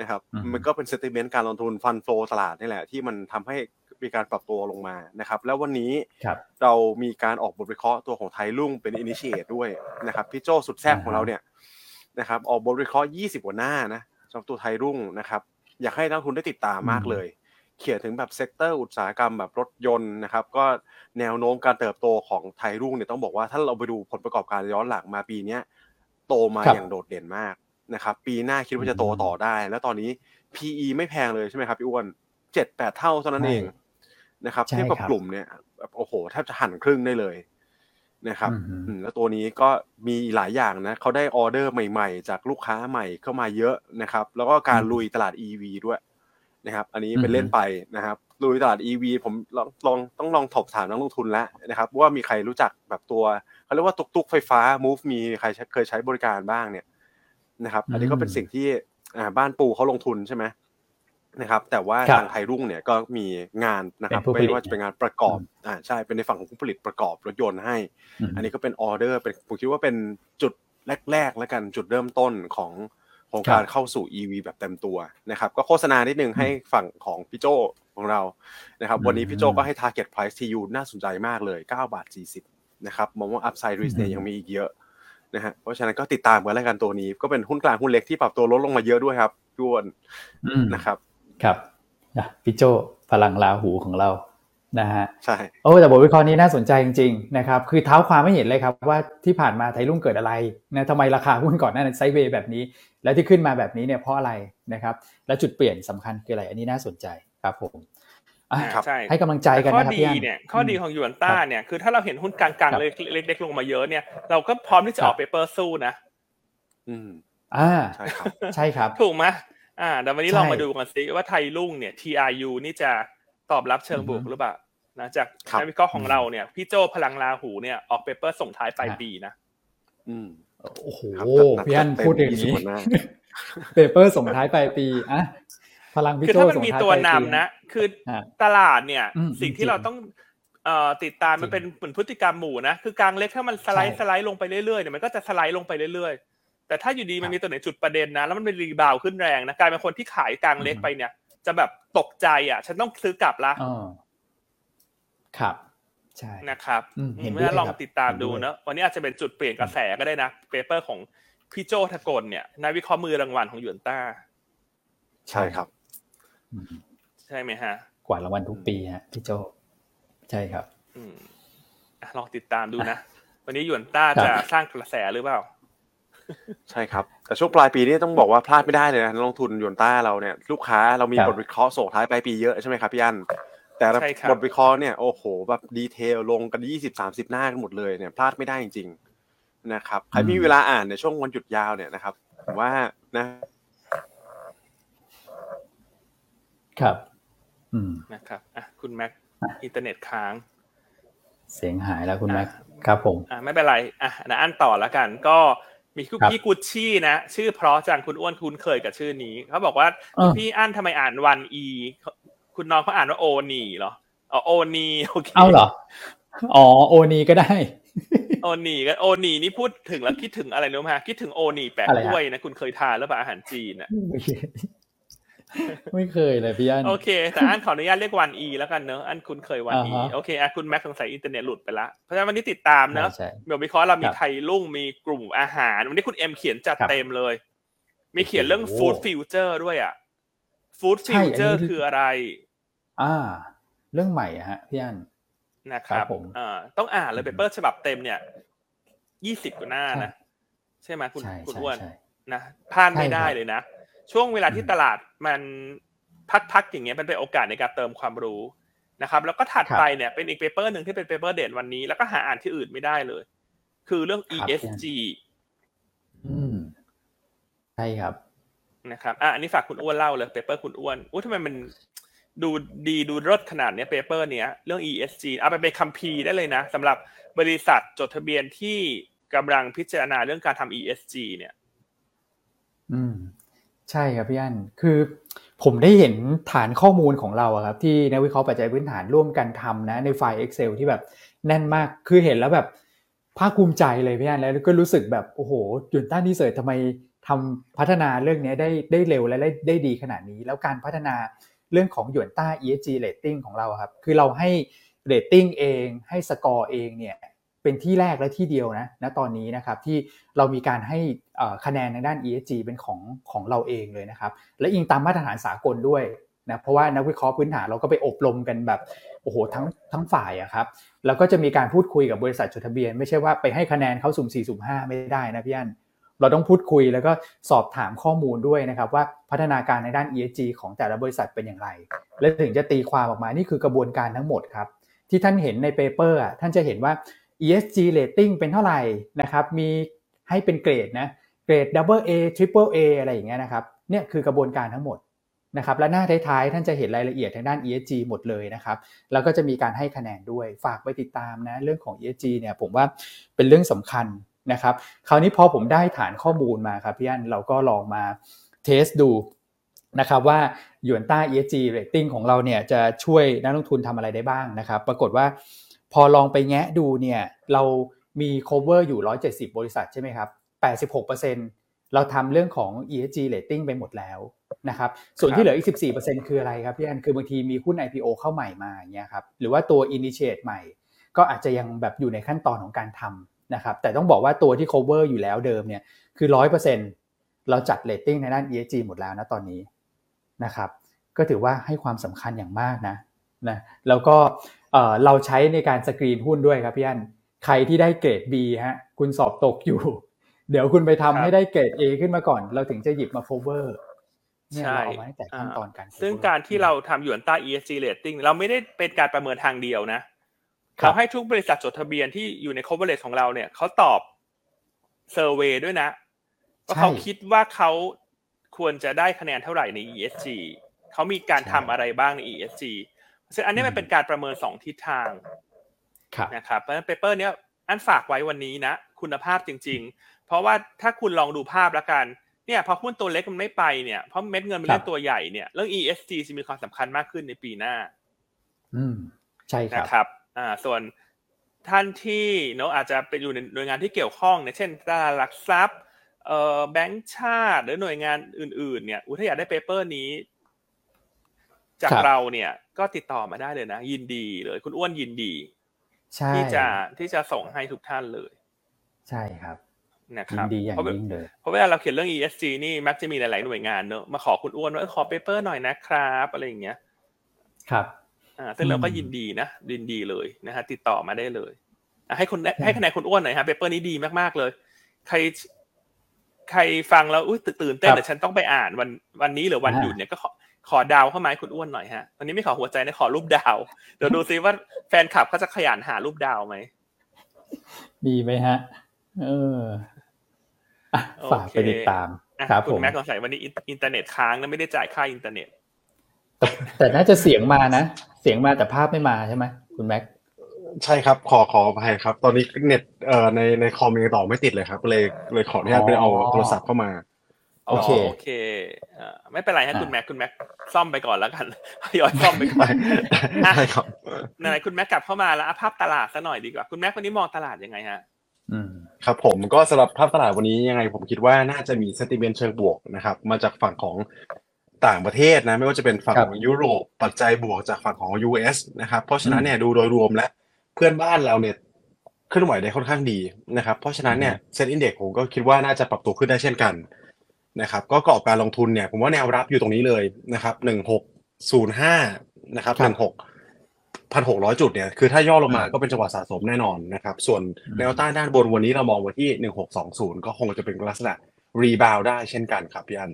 นะครับอืมมันก็เป็น sentiment การลงทุน fund flow ตลาดนี่แหละที่มันทำให้ มีการปรับตัวลงมานะครับ แล้ววันนี้ครับเรามีการออกบทวิเคราะห์ตัวของไทยรุ่งเป็น initiate ด้วยนะครับพี่โจสุดแซ่บของเราเนี่ยนะครับออกบทวิเคราะห์ 20กว่าหน้านะสำหรับตัวไทยรุ่งนะครับ อยากให้นักลงทุนได้ติดตามมากเลย เขียนถึงแบบ sector อุตสาหกรรมแบบรถยนต์นะครับ ก็แนวโน้มการเติบโตของไทยรุ่งเนี่ยต้องบอกว่าถ้าเราไปดูผลประกอบการย้อนหลังมาปีเนี้ยโตมาครับอย่างโดดเด่นมากนะครับ ปีหน้าคิดว่าจะโตต่อได้ แล้วตอนนี้ PE ไม่แพงเลยใช่ไหมครับพี่อ้วนเจ็ดแปดเท่าเท่านั้นเอง นะครับใช่เทียบกับครับกลุ่มเนี่ยแบบโอ้โหแทบจะหั่นครึ่งได้เลยนะครับอืมอืมแล้วตัวนี้ก็มีหลายอย่างนะเขาได้ออเดอร์ใหม่ๆ จากลูกค้าใหม่เข้ามาเยอะนะครับ แล้วก็การอืมลุยตลาด EV ด้วยนะครับ อันนี้อืมเป็นเล่นไปนะครับ ลุยตลาด EV ผมลองลองต้องลองถอบถามนักลงทุนแล้วนะครับ ว่ามีใครรู้จักแบบตัวเขาเรียกว่าตุกตุกๆไฟฟ้า Move มีใครใช้เคยใช้บริการบ้างเนี่ยนะครับ อันนี้ก็เป็นสิ่งที่อ่าบ้านปูเขาลงทุนใช่ไหม นะครับแต่ว่าครับทางไทยรุ่งเนี่ยก็มีงานนะครับเป็นผู้ผลิตไม่ว่าจะเป็นงานประกอบอ่าใช่เป็นในฝั่งของผู้ผลิตประกอบรถยนต์ให้มอันนี้ก็เป็นออเดอร์เป็นผมคิดว่าเป็นจุดแรกๆแล้วกันจุดเริ่มต้นของของครับการเข้าสู่ EV แบบเต็มตัวนะครับก็โฆษณานิดนึงให้ฝั่งของพี่โจของเรานะครับวันนี้พี่โจก็ให้ target price TU น่าสนใจมากเลย 9 บาท 40นะครับมองว่า upside risk เนี่ยยังมีอีกเยอะนะฮะเพราะฉะนั้นก็ติดตามกันแล้วกันตัวนี้ ก็เป็นหุ้นกลางหุ้นเล็กที่ปรับตัวลดลงมาเยอะด้วยครับพี่อ้วนอืมนะครับ ครับอะพี่โจพลังลาหูของเรานะฮะใช่โอ้แต่บทวิเคราะห์นี้น่าสนใจจริงๆนะครับคือเท้าความไม่เห็นเลยครับว่าที่ผ่านมาไทยรุ่งเกิดอะไรนะทำไมราคาหุ้นก่อนหน้านั้นไซด์เวย์แบบนี้ แล้วที่ขึ้นมาแบบนี้เนี่ยเพราะอะไรนะครับ แล้วจุดเปลี่ยนสำคัญคืออะไรอันนี้น่าสนใจครับผมอะครับใช่ให้กำลังใจกันข้อนะครับดีพี่อันเนี่ยข้อดีของหยวนต้าครับเนี่ยคือถ้าเราเห็นหุ้นกลางครัๆบเล็กๆลงมาเยอะเนี่ยเราก็พร้อมที่จะออกเปเปอร์สู้นะ อืมอ่าใช่ครับใช่ครับถูกไหม อ่าเดี๋ยววันนี้ใช่ลองมาดูกันสิว่าไทยรุ่งเนี่ย TRU นี่จะตอบรับเชิงบวกอือฮึหรือเปล่านะจากครับนักวิเคราะห์ของเราเนี่ย พี่โจพลังลาหูเนี่ยออกเปเปอร์ส่งท้ายปลายฮะปีนะอืมโอ้โหครับจัดพี่อันจัดเต็มพูดอย่าง20นี้กว่าหน้าเปเปอร์ส่งท้ายปลายปีอะพลังพี่คือโจถ้ามันส่งมีท้ายตัวปลายนำปีนะ คือฮะตลาดเนี่ยอืมสิ่งจริที่งเราต้องเอ่อติดตามมันจริงเป็นเหมือนพฤติกรรมหมู่นะ คือกลางเล็กถ้ามันสไลด์ใช่สไลด์ลงไปเรื่อยๆเนี่ยมันก็จะสไลด์ลงไปเรื่อยๆ แต่ถ้าอยู่ดีมัครันบมีตัวไหนจุดประเด็นนะ แล้วมันเป็นรีบาวด์ขึ้นแรงนะกลายเป็นคนที่ขายกลางเล็กอืมไปเนี่ย จะแบบตกใจอะ ฉันต้องซื้อกลับละอ๋อครับใช่นะครับอืมเห็นเพด้วยราะฉะนั้นลองครับติดตามเห็นด้วยดูเนอะวันนี้อาจจะเป็นจุดเปลี่ยนกระแสก็ได้นะ paper ของพี่โจทกลเนี่ยนายวิเคราะห์มือรางวัลของหยวนต้า ใช่ครับอืมใช่ไหมฮะ กวาดรางวัลทุกปีฮะพี่โจใช่ครับอืมอะลองติดตามดูนะ วันนี้หยวนต้าครับจะสร้างกระแสหรือเปล่า ใช่ครับ แต่ช่วงปลายปีนี้ต้องบอกว่าพลาดไม่ได้เลยนะนักลงทุนหยวนต้าเราเนี่ยลูกค้าเรามีครับบทวิเคราะห์ส่งท้ายปลายปีเยอะใช่ไหมครับพี่อันแต่ละใช่ครับบทวิเคราะห์เนี่ยโอ้โหแบบ detail ลงกันยี่สิบสามสิบหน้ากันหมดเลยเนี่ยพลาดไม่ได้จริง ๆ นะครับใครมีเวลาอ่านในช่วงวันหยุดยาวเนี่ยนะครับผมว่านะครับ อืมนะครับอะคุณแม็กอะอินเทอร์เน็ตค้าง เสียงหายแล้วคุณอะแม็กครับผมอะไม่เป็นไรอะนะอันต่อแล้วกันก็ มีคุณครับพี่กุชชี่นะ ชื่อเพราะจังคุณอ้วนคุ้นเคยกับชื่อนี้ เขาบอกว่าเออพี่อั้นทำไมอ่าน One E คุณน้องเขาอ่านว่าโอนีเหรออ๋อโอนีโอเคเอาเหรอ อ๋อโอนีก็ได้โอนีก็โอนีนี่พูดถึงแล้วคิดถึงอะไรรู้ไหมฮะคิดถึงโอนีแปะอะไรกฮะล้วยนะ คุณเคยทานหรือเปล่าอาหารจีนอะ ไม่เคยไม่เคยเลยพี่อันโอเค แต่อันขออนุญาตเรียก One E แล้วกันเนอะอันคุณเคย One E อ่าฮะโอเคอะคุณแม็กสงสัยอินเทอร์เน็ตหลุดไปละเพราะฉะนั้นวันนี้ติดตามเนอะใช่เดี๋ยววิเคราะห์เรามีครับไทยรุ่งมีกลุ่มอาหาร วันนี้คุณเอ็มเขียนจัดครับเต็มเลย มีเขียนเรื่องโอ้โห food future ด้วยอะ food ใช่ฟิวเจออัร์นนี้คืออะไร อ่า เรื่องใหม่อะฮะพี่อันนะคครัรับบผมอ่าต้องอ่านเลย paper ฉบับเต็มเนี่ยยี่สิบกว่าหน้านะใช่ไหมคุณใช่คุณใช่อ้วนใช่นะพลาดไม่ใช่ครับได้เลยนะ ช่วงเวลาที่อืมตลาดมันพักๆอย่างเงี้ยมันเป็นโอกาสในการเติมความรู้นะครับ แล้วก็ถัดครับไปเนี่ยเป็นอีก paper หนึ่งที่เป็น paper เด่นวันนี้ แล้วก็หาอ่านที่อื่นไม่ได้เลย คือเรื่องครับ ESG อืมใช่ครับนะครับอะอันนี้ฝากคุณอ้วนเล่าเลย paper คุณอ้วนอุ้ยทำไมมันดูดีดูหรูขนาดเนี้ย paper เนี้ยเรื่อง ESG เอาไปเป็นคัมภีร์ได้เลยนะสำหรับบริษัทจดทะเบียนที่กำลังพิจารณาเรื่องการทำ ESG เนี่ย อืม ใช่ครับพี่อันคือผมได้เห็นฐานข้อมูลของเราอะครับ ที่นักวิเคราะห์ปัจจัยพื้นฐานร่วมกันทำนะ ในไฟล์ Excel ที่แบบแน่นมากคือเห็นแล้วแบบภาคภูมิใจเลยพี่อันแล้วก็รู้สึกแบบโอ้โหหยวนต้า research ทำไมทำพัฒนาเรื่องนี้ได้ได้เร็วและได้ได้ดีขนาดนี้ แล้วการพัฒนาเรื่องของหยวนต้า ESG rating ของเราครับ คือเราให้ rating เองให้สกอร์เองเนี่ย เป็นที่แรกและที่เดียวนะณตอนนี้นะครับที่เรามีการให้คะแนนในด้าน ESG เป็นของของเราเองเลยนะครับและอิงตามมาตรฐานสากลด้วยนะเพราะว่านักวิเคราะห์พื้นฐานเราก็ไปอบรมกันแบบโอ้โหทั้งทั้งฝ่ายอะครับแล้วก็จะมีการพูดคุยกับบริษัทจดทะเบียน ไม่ใช่ว่าไปให้คะแนนเขาสุ่ม4สุ่ม5ไม่ได้นะพี่อันเราต้องพูดคุยแล้วก็สอบถามข้อมูลด้วยนะครับว่าพัฒนาการในด้าน ESG ของแต่ละบริษัทเป็นอย่างไร และถึงจะตีความออกมานี่คือกระบวนการทั้งหมดครับที่ท่านเห็นใน paper อะท่านจะเห็นว่า ESG rating เป็นเท่าไหร่นะครับ มีให้เป็นเกรดนะ เกรด double A triple A อะไรอย่างเงี้ยนะครับ เนี่ยคือกระบวนการทั้งหมดนะครับ และหน้าท้ายๆ ท่านจะเห็นรายละเอียดทางด้าน ESG หมดเลยนะครับ แล้วก็จะมีการให้คะแนนด้วย ฝากไปติดตามนะ เรื่องของ ESG เนี่ยผมว่าเป็นเรื่องสำคัญนะครับ คราวนี้พอผมได้ฐานข้อมูลมาครับพี่อันเราก็ลองมาเทสดู นะครับว่าหยวนต้า ESG rating ของเราเนี่ยจะช่วยนักลงทุนทำอะไรได้บ้างนะครับ ปรากฏว่าพอลองไปแงะดูเนี่ยเรามี cover อยู่ 170 บริษัทใช่ไหมครับ 86%เราทำเรื่องของ ESG rating ไปหมดแล้วนะครับส่วนที่เหลืออีก 14%คืออะไรครับพี่อันคือบางทีมีหุ้น IPO เข้าใหม่มาอย่างเงี้ยครับหรือว่าตัว initiate ใหม่ ก็อาจจะยังแบบอยู่ในขั้นตอนของการทำนะครับแต่ต้องบอกว่าตัวที่ cover อยู่แล้วเดิมเนี่ยคือ 100%เราจัด rating ในด้าน ESG หมดแล้วนะตอนนี้ นะครับ ก็ถือว่าให้ความสำคัญอย่างมากนะนะแล้วก็เราใช้ในการสกรีนหุ้นด้วยครับพี่อันใครที่ได้เกรด B ฮะคุณสอบตกอยู่ เดี๋ยวคุณไปทำให้ได้เกรด A ขึ้นมาก่อน เราถึงจะหยิบมา cover ใช่เอามาตั้งแต่ขั้นตอนการซึ่งการที่เราทำหยวนต้า ESG rating เราไม่ได้เป็นการประเมินทางเดียวนะเราให้ทุกบริษัทจดทะเบียนที่อยู่ใน coverage ของเราเนี่ยเขาตอบเซอร์เวยด้วยนะว่าเขาคิดว่าเขา ควรจะได้คะแนนเท่าไหร่ใน ESG เขามีการทำอะไรบ้างใน ESG ซึ่งอันนี้มันเป็นการประเมินสองทิศทางนะครับเพราะฉะนั้นเปเปอร์เนี้ยอันฝากไว้วันนี้นะ คุณภาพจริง ๆ เพราะว่าถ้าคุณลองดูภาพแล้วกันเนี่ยพอหุ้นตัวเล็กมันไม่ไปเนี่ยเพราะเม็ดเงินมันเล่นตัวใหญ่เนี่ยเรื่อง ESG จะมีความสำคัญมากขึ้นในปีหน้า อืมใช่ครับนะครับอ่าส่วนท่านที่เนาะอาจจะเป็นอยู่ในหน่วยงานที่เกี่ยวข้องเนี่ยเช่นตลาดหลักทรัพย์เอ่อ แบงก์ชาติหรือหน่วยงานอื่น ๆ เนี่ยอุถ้าอยากได้ paper นี้ จากเราเนี่ยก็ติดต่อมาได้เลยนะ ยินดีเลย คุณอ้วนยินดีที่จะที่จะส่งให้ทุกท่านเลย ใช่ครับนะครับดีอย่างยิ่งเลยเพราะเวลาเราเขียนเรื่อง ESG นี่มักจะมีหลาย ๆ หน่วยงานเนอะมาขอคุณอ้วนว่าขอ paper หน่อยนะครับอะไรอย่างเงี้ย ครับ อ่าซึ่งเราก็ยินดีนะยินดีเลยนะฮะติดต่อมาได้เลยให้คนให้คะแนนคุณอ้วนหน่อยฮะ paper นี้ดีมาก ๆ เลย ใคร ใครฟังแล้วอุ้ยตื่นเต้นแต่ฉันต้องไปอ่านวันวันนี้หรือวันหยุดเนี่ยก็ขอขอดาวเข้ามาให้คุณอ้วนหน่อยฮะวันนี้ไม่ขอหัวใจนะขอรูปดาว เดี๋ยวดูซิว่าแฟนคลับเขาจะขยันหารูปดาวไหมดีไหมฮะ เออฝากไปติดตามครับผมแม็กสงสัยวันนี้อินเทอร์เน็ตค้างนะไม่ได้จ่ายค่าอินเทอร์เน็ตแต่น่าจะเสียงมานะ เสียงมาแต่ภาพไม่มาใช่ไหมคุณแม็ก ใช่ครับ ขอขออภัยครับ ตอนนี้เน็ตเอ่อในในคอมยังต่อไม่ติดเลยครับเลยเลยขออนุญาตไปเอาโทรศัพท์เข้ามาโอเคโอเคอ่าไม่เป็นไรฮะคุณแม็กคุณแม็กซ่อมไปก่อนแล้วกันย้อนซ่อมไปก่อนใช่ครับไหนคุณแม็กกลับเข้ามาแล้วภาพตลาดซะหน่อยดีกว่าคุณแม็กวันนี้มองตลาดยังไงฮะครับผมก็สำหรับภาพตลาดวันนี้ยังไง ผมคิดว่าน่าจะมีเซนติเมนต์เชิงบวกนะครับ มาจากฝั่งของต่างประเทศนะไม่ว่าจะเป็นฝั่งของยุโรปปัจจัยบวกจากฝั่งของ US นะครับเพราะฉะนั้นเนี่ยดูโดยรวมและเพื่อนบ้านเราเนี่ยเคลื่อนไหวได้ค่อนข้างดีนะครับ เพราะฉะนั้นเนี่ยเซ็นอินเด็กผมก็คิดว่าน่าจะปรับตัวขึ้นได้เช่นกันนะครับ ก็กรอบการลงทุนเนี่ย ผมว่าแนวรับอยู่ตรงนี้เลยนะครับหนึ่งหกศูนย์ห้านะครับหนึ่งหกพันหกร้อยจุดเนี่ยคือถ้าย่อลงมาก็เป็นจังหวะสะสมแน่นอนนะครับ ส่วนแนวต้านด้านบนวันนี้เรามองไว้ที่หนึ่งหกสองศูนย์ก็คงจะเป็นลักษณะrebound ได้เช่นกันครับพี่อัน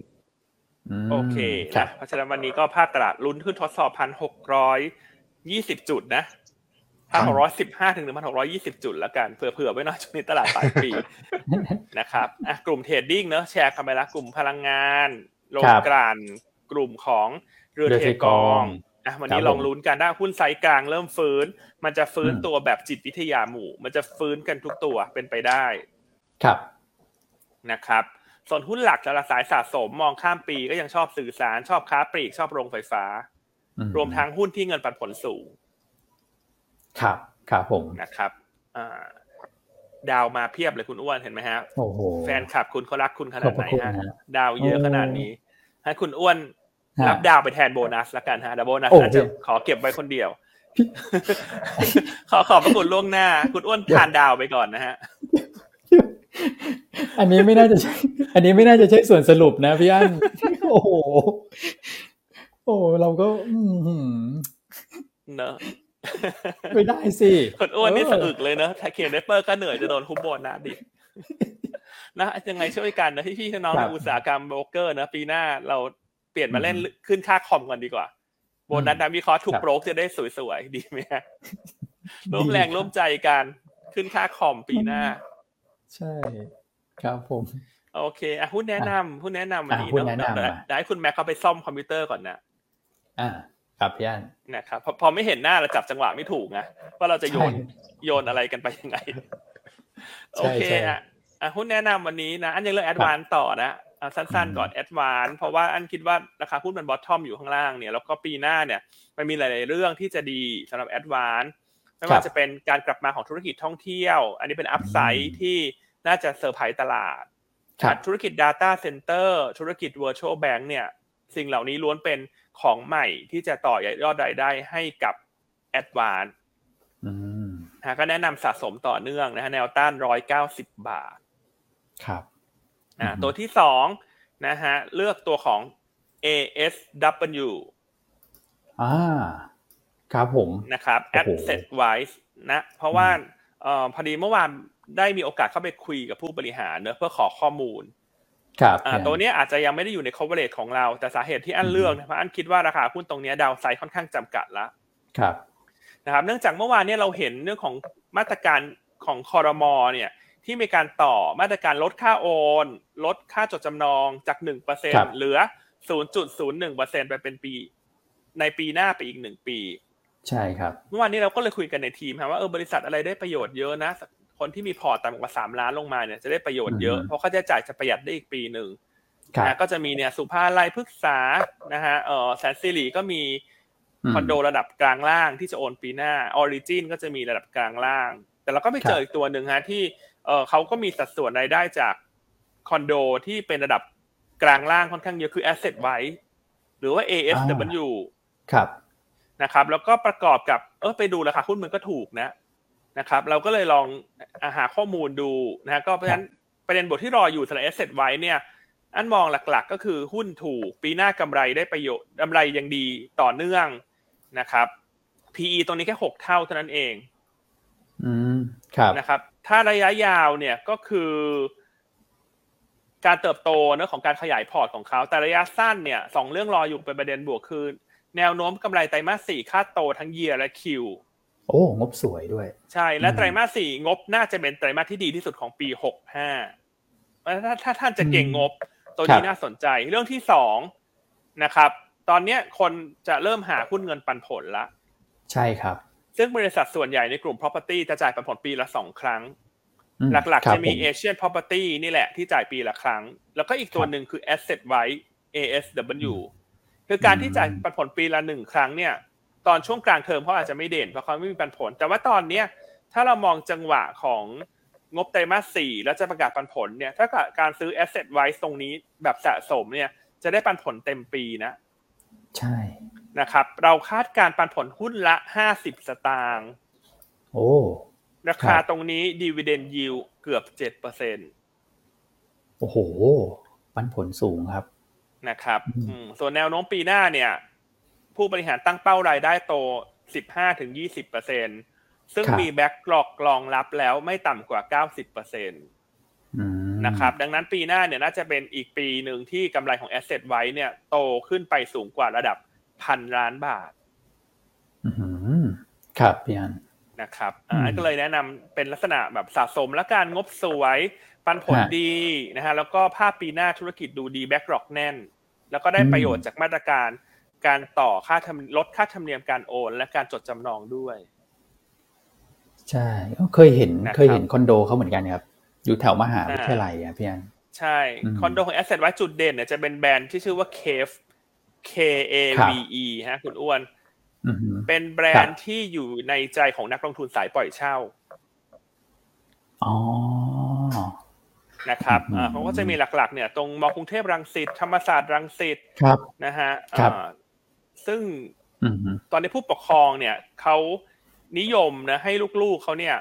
โอเคนะเพราะฉะนั้นวันนี้ก็ภาคตลาดลุ้นขึ้นทดสอบพันหกร้อยยี่สิบจุดนะ พันหกร้อยสิบห้าถึงหนึ่งพันหกร้อยยี่สิบจุดแล้วกันเผื่อๆไว้หน่อยช่วงนี้ตลาดปลายปีนะครับอะกลุ่ม trading เนอะแชร์กันไปละกลุ่มพลังงานโรงกลั่นกลุ่มของเรือเทกองอะวันนี้ลองลุ้นกันได้หุ้นไซกลางเริ่มฟื้น มันจะฟื้นตัวแบบจิตวิทยาหมู่ มันจะฟื้นกันทุกตัวเป็นไปได้ครับนะครับ ส่วนหุ้นหลักจะละสายสะสมมองข้ามปีก็ยังชอบสื่อสารชอบค้าปลีกชอบโรงไฟฟ้า รวมทั้งหุ้นที่เงินปันผลสูง ครับครับผมนะครับอ่าดาวมาเพียบเลยคุณอ้วนเห็นไหมฮะโอ้โหแฟนคลับคุณเขารักคุณขนาดไหนฮะดาวเยอะขนาดนี้ให้คุณอ้วนรับดาวไปแทนโบนัสละกันฮะแต่โบนัสอาจจะขอเก็บไว้คนเดียว ขอขอบพระคุณล่วงหน้า คุณอ้วนทานดาวไปก่อนนะฮะอันนี้ไม่น่าจะใช่ อันนี้ไม่น่าจะใช่ส่วนสรุปนะพี่อันโอ้โห โอ้เราก็เนอะ ไม่ได้สิคนอ้วนนี่สะอึกเลยเนอะถ้าเขียนเดเปอร์ก็เหนื่อยจะโดนคุบโบนัสดินะยังไงช่วยกันนะที่พี่น้องครัในบอุตสาหกรรมโบรกเกอร์นะปีหน้าเราเปลี่ยนมาเล่นขึ้นค่าคอมกันดีกว่าโบนัสนักวิเคราะห์ทุกครับโบรกจะได้สวยๆดีไหมฮะร่วมแรงร่วมใจกันขึ้นค่าคอมปีหน้า ใช่ครับผม โอเคอะหุ้นแนะนำหุ้นแนะนำวันนี้อะหุ้นเนอะแนะนำเดี๋ยวมาเดี๋ยวให้คุณแม็กเขาไปซ่อมคอมพิวเตอร์ก่อนนะอ่า ครับพี่อันนะครับพอพอไม่เห็นหน้าเราจับจังหวะไม่ถูกนะว่าเราจะโยนใช่โยนอะไรกันไปยังไงใช่โอเคใช่อะอะหุ้นแนะนำวันนี้นะ อันยังเลือก Advance ต่อนะเอาสั้นอืมๆก่อน Advance เพราะว่าอันคิดว่าราคาหุ้นมัน bottom อยู่ข้างล่างเนี่ยแล้วก็ปีหน้าเนี่ยมันมีหลายๆเรื่องที่จะดีสำหรับ Advance ไม่ว่าจะเป็นการกลับมาของธุรกิจท่องเที่ยว อันนี้เป็น upside ที่น่าจะเซอร์ไพรส์ตลาดครับธุรกิจ Data Center ธุรกิจ Virtual Bank เนี่ย สิ่งเหล่านี้ล้วนเป็น ของใหม่ที่จะต่อยอดรายได้ให้กับ a d v a n c e อืมนะก็แนะนำสะสมต่อเนื่องนะฮะแนวต้าน190บาท ครับอ่าอืมตัวที่สองนะฮะเลือกตัวของ ASW อ่าครับผมนะครับโอ้โห Asset Wise นะเพราะว่าเอ่อพอดีเมื่อวานได้มีโอกาสเข้าไปคุยกับผู้บริหารเนอะเพื่อขอข้อมูลครับอ่าพี่อั ตัวเนี้ยอาจจะยังไม่ได้อยู่ใน coverage ของเรา แต่สาเหตุที่อันเลือกนะเพราะอันคิดว่าราคาหุ้นตรงเนี้ดาวไซด์ค่อนข้างจำกัดละครับนะครับ เนื่องจากเมื่อวานเนี้เราเห็นเรื่องของมาตรการของคอรมอเนี่ยที่มีการต่อมาตรการลดค่าโอน ลดค่าจดจำนองจากครับ1%เหลือ 0.01%ไปเป็นปี ในปีหน้าไปอีกหนึ่งปี ใช่ครับ เมื่อวานนี้เราก็เลยคุยกันในทีมครับว่าเออบริษัทอะไรได้ประโยชน์เยอะนะ คนที่มีพอร์ตต่ำกว่าสามล้านลงมาเนี่ยจะได้ประโยชน์เยอะอืมเพราะค่าใช้จ่ายจะประหยัดได้อีกปีหนึ่งครับนะก็จะมีเนี่ยศุภาลัยพฤกษานะฮะเออแสนสิริก็มีคอนโดระดับกลางล่างที่จะโอนปีหน้าออริจินก็จะมีระดับกลางล่าง แต่เราก็ไปเจออีกตัวหนึ่งฮะที่เออเขาก็มีสัดส่วนรายได้จากคอนโดที่เป็นระดับกลางล่างค่อนข้างเยอะคือ AssetWise หรือว่า ASW ครับนะครับ แล้วก็ประกอบกับเออไปดูราคาหุ้นมันก็ถูกนะ นะครับเราก็เลยลองอาหาข้อมูลดูนะฮะก็เพราะฉะนั้นประเด็นบวกที่รออยู่สำหรับ AssetWise เนี่ยอันมองหลักๆก็คือหุ้นถูกปีหน้ากำไรได้ประโยชน์กำไรยังดีต่อเนื่องนะครับ PE ตรงนี้แค่หกเท่าเท่านั้นเอง อืมครับนะครับ ถ้าระยะยาวเนี่ยก็คือ การเติบโตเนอะของการขยายพอร์ตของเขา แต่ระยะสั้นเนี่ยสองเรื่องรออยู่เป็นประเด็นบวกคือ แนวโน้มกำไรไตรมาสสี่ค่าโตทั้งเยียและคิว โอ้งบสวยด้วย ใช่และอืมไตรมาสสี่งบน่าจะเป็นไตรมาสที่ดีที่สุดของปีหกห้าถ้าถ้าท่านจะเก่งงบ ตัวนี้น่าสนใจเรื่องที่สองนะครับ ตอนเนี้ยคนจะเริ่มหาหุ้นเงินปันผลละ ใช่ครับ ซึ่งบริษัทส่วนใหญ่ในกลุ่ม property จะจ่ายปันผลปีละสองครั้งอืมหลักครัๆบจะมีผ Asian Property นี่แหละที่จ่ายปีละครั้ง แล้วก็อีกตัวหนึ่งคือ Asset Right ASW คือการที่จ่ายปันผลปีละหนึ่งครั้งเนี่ย ตอนช่วงกลางเทอมเขาอาจจะไม่เด่นเพราะเขาไม่มีปันผล แต่ว่าตอนเนี้ยถ้าเรามองจังหวะของงบไตรมาสสี่แล้วจะประกาศปันผลเนี่ย ถ้าการซื้อ Asset Right ตรงนี้แบบสะสมเนี่ยจะได้ปันผลเต็มปีนะ ใช่นะครับ เราคาดการปันผลหุ้นละ50สตางค์โอ้ราครัคาบตรงนี้ Dividend Yield เกือบ7%โอ้โห ปันผลสูงครับนะครับอืมอืมส่วนแนวโน้มปีหน้าเนี่ย ผู้บริหารตั้งเป้ารายได้โต 15-20%ซึ่งมี backlog รองรับแล้วไม่ต่ำกว่า 90%อืมนะครับ ดังนั้นปีหน้าเนี่ยน่าจะเป็นอีกปีหนึ่งที่กำไรของ Asset ไว้เนี่ยโตขึ้นไปสูงกว่าระดับพันล้านบาทอืมครับพี่อันนะครับอืมอ่าก็เลยแนะนำเป็นลักษณะแบบสะสมและการงบสวยปันผลฮะดีนะฮะแล้วก็ภาพปีหน้าธุรกิจดูดี backlog แน่น แล้วก็ได้อืมประโยชน์จากมาตรการ การต่อค่าธรรมลดค่าธรรมเนียมการโอน และการจดจำนองด้วย ใช่เคยเห็นนะครับเคยเห็นคอนโดเขาเหมือนกันครับ อยู่แถวมหาวิทยาลัยอะพี่อันใช่อืมคอนโดของ Asset ไว้จุดเด่นเนี่ยจะเป็นแบรนด์ที่ชื่อว่า Cave K A V E ฮะคุณอ้วนอือหือเป็นแบรนครัด์บที่อยู่ในใจของนักลงทุนสายปล่อยเช่าอ๋อนะครับอืมอ่าเขาก็จะมีหลักๆ เนี่ย ตรงมอกรุงเทพรังสิตธรรมศาสตร์รังสิตครับนะฮะครับอ่า ซึ่งอือหือตอนนี้ผู้ปกครองเนี่ยเขานิยมนะให้ลูกๆเขาเนี่ย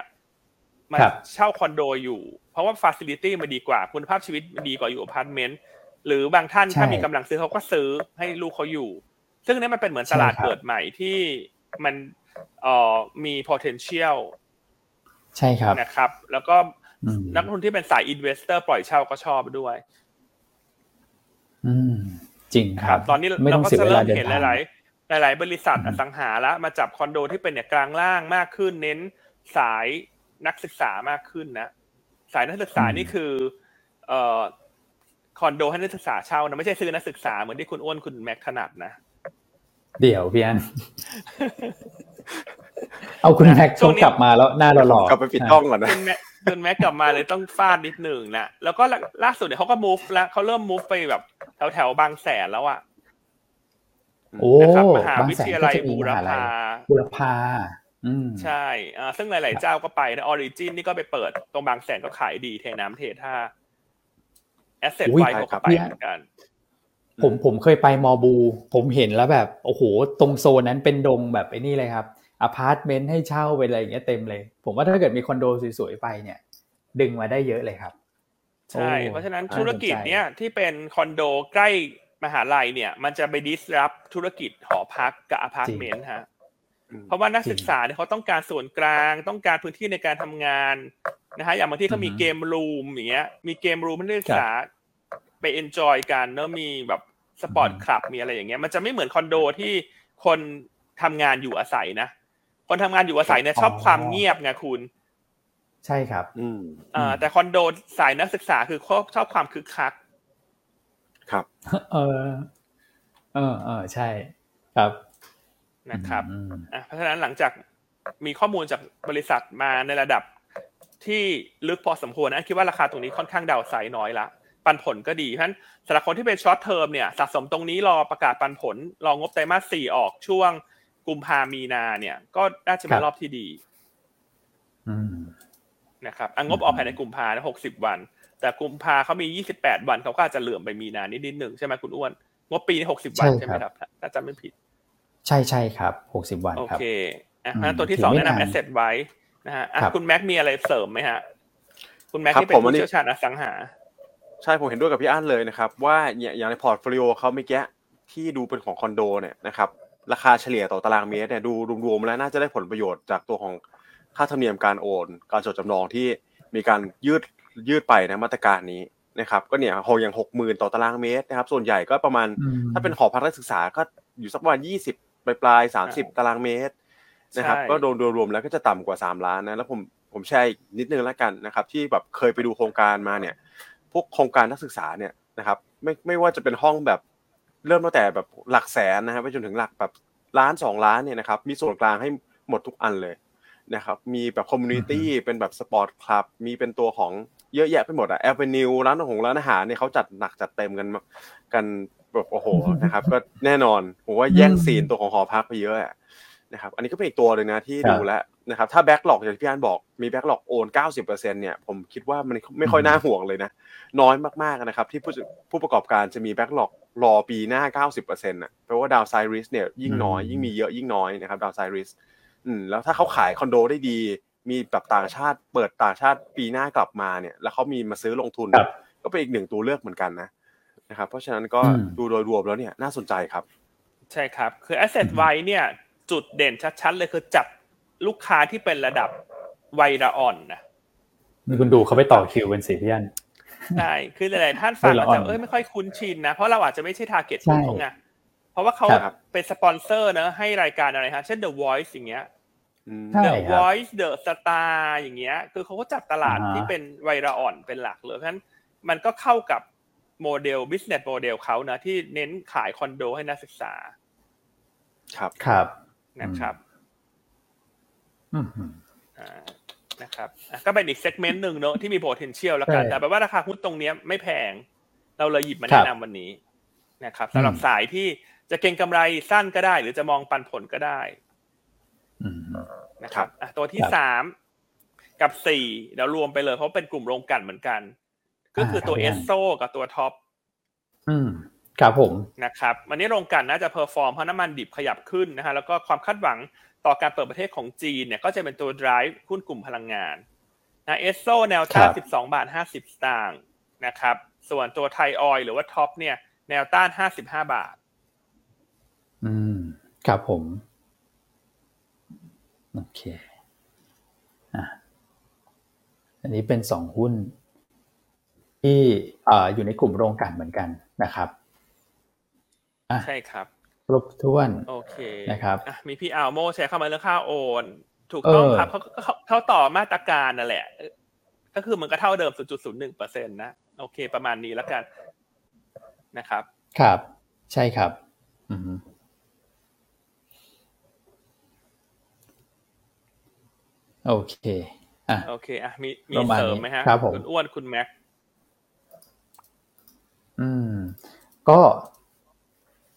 มาครับเช่าคอนโดอยู่ เพราะว่าฟ a ซิลิตี้มันดีกว่า คุณภาพชีวิตมันดีกว่าอยู่อพาร์ตเมนต์หรือบางท่านใช่ถ้ามีกำลังซื้อเขาก็ซื้อให้ลูกเขาอยู่ ซึ่งนี่มันเป็นเหมือนใช่ตลาดครับเกิดใหม่ที่มันเอ่อมี potential ใช่ครับนะครับ แล้วก็นักลงทุนที่เป็นสาย investor ปล่อยเช่าก็ชอบด้วย อืม จริงครับ ตอนนี้เราก็จะเริ่มเห็นหลาย ๆ หลาย ๆ บริษัทอสังหาแล้วมาจับคอนโดที่เป็นเนี่ยกลางล่างมากขึ้น เน้นสายนักศึกษามากขึ้นนะ สายนักศึกษานี่คือเอ่อคอนโดให้นักศึกษาเช่านะไม่ใช่ซื้อนักศึกษาเหมือนที่คุณอ้วนคุณแม็กถนัดนะ เดี๋ยวพี่อันเอาคุณแม็กชกลับมาแล้วหน้าหล่อกลับไปปิดห้องก่อนนะ คุณแม็กคุณแม็กกลับมาเลยต้องฟาดนิดหนึ่งนะแล้วก็ล่าสุดเนี่ยเขาก็ move แล้วเขาเริ่ม move ไปแบบแถวแถวบางแสนแล้วอะโอ้นะครับมหาบางวิแสทนยาก็ลัยจะมีบูมรหาลัยพาบุรพาอืมใช่อ่าซึ่งหลาย ๆ เจ้าก็ไปนะออริจินนี่ก็ไปเปิดตรงบางแสนก็ขายดีเทน้ำเทท่าแอสเซทอุ้ยไวเขาก็ไปเหมือนกันผมผมเคยไปมอบู ผมเห็นแล้วแบบ โอ้โห ตรงโซนนั้นเป็นดงแบบไอ้นี่เลยครับ อพาร์ตเมนต์ให้เช่าไปอะไรอย่างเงี้ยเต็มเลย ผมว่าถ้าเกิดมีคอนโดสวยๆไปเนี่ย ดึงมาได้เยอะเลยครับ ใช่โอ้เพราะฉะนั้นน่าสนใจธุรกิจเนี้ยที่เป็นคอนโดใกล้มหาลัยเนี่ย มันจะไป disrupt ธุรกิจหอพักกับอพาร์ตเมนต์ฮะอืมเพราะว่านักศึกษาเนี่ยเขาต้องการส่วนกลาง ต้องการพื้นที่ในการทำงานนะฮะอย่างบางที่เขามี game room อย่างเงี้ย มี game room ให้นักศึกษาไป enjoy กันเนอะมีแบบ sport club มีอะไรอย่างเงี้ย มันจะไม่เหมือนคอนโดที่คนทำงานอยู่อาศัยนะ คนทำงานอยู่อาศัยเนี่ยชอบความเงียบไงคุณ ใช่ครับ อืมอ่าแต่คอนโดสายนักศึกษาคือเขาชอบความคึกคัก ครับ เออเออเออใช่ครับนะครับอืมอะเพราะฉะนั้นหลังจากมีข้อมูลจากบริษัทมาในระดับที่ลึกพอสมควรนะคิดว่าราคาตรงนี้ค่อนข้าง downside น้อยละปันผลก็ดีเพราะฉะนั้นสำหรับคนที่เป็น short term เนี่ยสะสมตรงนี้รอประกาศปันผลรองบไตรมาสสี่ออกช่วง กุมภามีนาเนี่ย ก็น่าจะเป็นรอบที่ดีอืมนะครับอะงบออกภายในกุมภาหกสิบวัน แต่กุมภาเขามียี่สิบแปดวันเขาก็อาจจะเหลื่อมไปมีนานิดนิดหนึ่งใช่ไหมคุณอ้วน งบปีนี้หกสิบวันใช่ไหมครับถ้าจำไม่ผิด ใช่ใช่ครับหกสิบวันโอเคครับอะอืมเพราะฉะนั้นตัวที่ถือสองไม่แนะนานนำ asset ไว้นะฮะอะครับคุณแม็กมีอะไรเสริมไหมฮะ คุณแม็กครับที่เป็นผมอันผู้นี้เชี่ยวชาญอสังหา ใช่ผมเห็นด้วยกับพี่อันเลยนะครับ ว่าเนี่ยอย่างใน portfolio เขาเมื่อกี้ที่ดูเป็นของคอนโดเนี่ยนะครับ ราคาเฉลี่ยต่อตารางเมตรเนี่ยดูรวมๆแล้วน่าจะได้ผลประโยชน์จากตัวของค่าธรรมเนียมการโอน การจดจำนองที่มีการยืดยืดไปนะมาตรการนี้นะครับ ก็เนี่ยหกอย่างหกหมื่นต่อตารางเมตรนะครับ ส่วนใหญ่ก็ประมาณอืมถ้าเป็นหอพักนักศึกษาก็อยู่สักประมาณยี่สิบปลายปลายสามสิบตารางเมตรนะครับใช่ก็โดนรวมๆแล้วก็จะต่ำกว่าสามล้านนะแล้วผมผมแชร์อีกนิดนึงแล้วกันนะครับ ที่แบบเคยไปดูโครงการมาเนี่ย พวกโครงการนักศึกษาเนี่ยนะครับ ไม่ไม่ว่าจะเป็นห้องแบบ เริ่มตั้งแต่แบบหลักแสนนะครับไปจนถึงหลักแบบล้านสองล้านเนี่ยนะครับมีส่วนกลางให้หมดทุกอันเลยนะครับมีแบบ community เป็นแบบ sport club มีเป็นตัวของเยอะแยะไปหมดอะ avenue ร้านอาหารร้านอาหารเนี่ยเขาจัดหนักจัดเต็มกันมากันแบบโอ้โหนะครับ ก็แน่นอนผมว่าแย่งซีนตัวของหอพักไปเยอะอะนะครับ อันนี้ก็เป็นอีกตัวหนึ่งนะที่ครับดูแล้ว นะครับถ้า backlog อย่างที่พี่อันบอกมี backlog โอน90%เนี่ยผมคิดว่ามันไม่ค่อยน่าห่วงเลยนะ น้อยมากๆนะครับ ที่ผู้ผู้ประกอบการจะมี backlog รอปีหน้า 90%น่ะแปลว่า downside risk เนี่ยยิ่งน้อยอืมยิ่งมีเยอะยิ่งน้อยนะครับ downside risk อืมแล้วถ้าเขาขายคอนโดได้ดี มีแบบต่างชาติเปิดต่างชาติปีหน้ากลับมาเนี่ยแล้วเขามีมาซื้อลงทุนครับก็เป็นอีกหนึ่งตัวเลือกเหมือนกันนะนะครับเพราะฉะนั้นก็อืมดูโดยรวมแล้วเนี่ยน่าสนใจครับ ใช่ครับ คือ asset ไว้เนี่ยจุดเด่นชัดๆเลยคือจับ ลูกค้าที่เป็นระดับวัยระอ่อนนะนี่คุณดูเขาไปต่อคิวเป็นสิพี่อันใช่คือหลายๆท่านฟังวัยอาละจอ่จะอนเอ้ยไม่ค่อยคุ้นชินนะ เพราะเราอาจจะไม่ใช่ target ใช่กลุ่มเขาไงเพราะว่าเขาครับเป็นสปอนเซอร์เนอะให้รายการอะไรฮะ เช่น The Voice อย่างเงี้ยอืมใช่ The ครับ Voice The Star อย่างเงี้ย คือเขาก็จับตลาดอ่าฮะที่เป็นวัยระอ่อนเป็นหลักเลยเพราะฉะนั้นมันก็เข้ากับโมเดล business model เขานะที่เน้นขายคอนโดให้นักศึกษา ครับครับนะครับอืมอ่า นะครับอะก็เป็นอีกเซกเมนต์หนึ่งเนอะที่มี potential แล้วกันใช่แต่แปลว่าราคาหุ้นตรงเนี้ยไม่แพง เราเลยหยิบมาครัแนะบนำวันนี้นะครับสำหรับอืมสายที่จะเก็งกำไรสั้นก็ได้ หรือจะมองปันผลก็ได้อืมนะครับอะตัวที่ครับสามกับสี่เดี๋ยวรวมไปเลยเพราะเป็นกลุ่มโรงกลันเหมือนกัน ก็คือตัวอ่าครับเอสโซ่กับตัว TOPอืม ครับผมนะครับวันนี้โรงกลั่นน่าจะ perform เพราะน้ำมันดิบขยับขึ้นนะฮะแล้วก็ความคาดหวังต่อการเปิดประเทศของจีนเนี่ยก็จะเป็นตัว drive หุ้นกลุ่มพลังงานนะเอสโซ่แนวต้านครับ12 บาท 50 สตางค์นะครับส่วนตัวไทยออยหรือว่า TOP เนี่ยแนวต้าน 55 บาท อืมครับผม โอเคอะอันนี้เป็นสองหุ้นที่อ่าอยู่ในกลุ่มโรงกลั่นเหมือนกันนะครับอะ ใช่ครับครบถ้วนโอเคนะครับอะมีพี่อัลโมแชร์เข้ามาเรื่องค่าโอน ถูกต้องเออครับเขาเขาเขาต่อมาตรการนั่นแหละเออก็คือมันก็เท่าเดิม 0.01เปอร์เซ็นต์นะ โอเค ประมาณนี้แล้วกันนะครับ ครับ ใช่ครับอืมโอเคอะโอเคอะมีมีประมาณเสริมไหมฮะครับผมคุณอ้วนคุณแม็กอืม ก็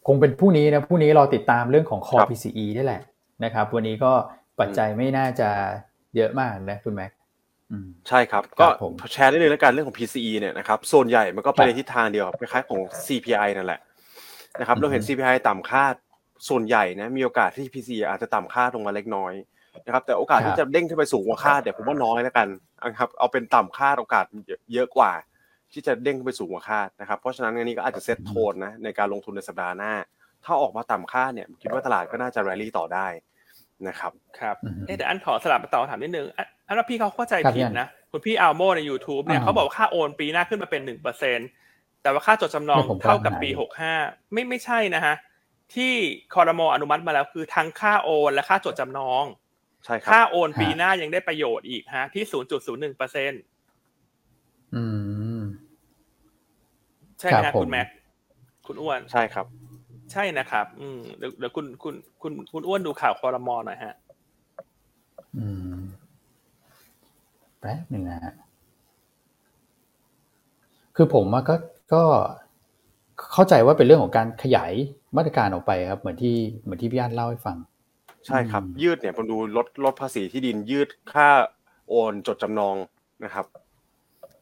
คงเป็นพรุ่งนี้นะพรุ่งนี้เราติดตามเรื่องของคอครับ PCE นี่แหละนะครับ วันนี้ก็ปัจจัยไม่น่าจะเยอะมากนะคุณแม็กอืมใช่ครับคก็รับผมแชร์ได้เลยแล้วกันเรื่องของ PCE เนี่ยนะครับส่วนใหญ่มันก็ไปครับในทิศทางเดียวคล้ายๆของ CPI นั่นแหละนะครับอือฮึเราเห็น CPI ต่ำคาดส่วนใหญ่นะมีโอกาสที่ PCE อาจจะต่ำคาดลงมาเล็กน้อยนะครับแต่โอกาสที่จะเด้งขึ้นไปสูงกว่าคาดเนี่ยผมว่าน้อยแล้วกันนะครับเอาเป็นต่ำคาดโอกาสเยอะกว่า ที่จะเด้งขึ้นไปสูงกว่าคาดนะครับ เพราะฉะนั้นอันนี้ก็อาจจะ set tone นะในการลงทุนในสัปดาห์หน้า ถ้าออกมาต่ำคาดเนี่ยคิดว่าตลาดก็น่าจะแรลลี่ต่อได้นะครับ ครับอืมเอ๊ะแต่อันขอสลับมาต่อถามนิดนึงอันอันว่าพี่เขาเข้าใจครับผิดยังนะ คุณพี่อัลโมใน YouTube เนี่ยอ่าเขาบอกว่าค่าโอนปีหน้าขึ้นมาเป็นหนึ่งเปอร์เซ็นต์แต่ว่าค่าจดจำนองเนี่ยผมกำลังเท่ากับปีหาอยู่หกห้าไม่ไม่ใช่นะฮะที่คอรมออนุมัติมาแล้วคือทั้งค่าโอนและค่าจดจำนองใช่ครับค่าโอนปีหน้ายังได้ประโยชน์อีกฮะที่ศูนย์จุดศูนย์หนึ่งเปอร์เซ็นอืม ใช่ไหมครัฮะบผมคุณแม็กคุณอ้วนใช่ครับ ใช่นะครับ อืมเดี๋ยวเดี๋ยวคุณคุณคุณคุณอ้วนดูข่าวคอรมอหน่อยฮะ อืมแป๊บหนึ่งนะฮะคือผมอะก็ก็เข้าใจว่าเป็นเรื่องของการขยายมาตรการออกไปครับ เหมือนที่เหมือนที่พี่อันเล่าให้ฟัง ใช่ครับอืมยืดเนี่ยผมดูลดลดภาษีที่ดินยืดค่าโอนจดจำนองนะครับ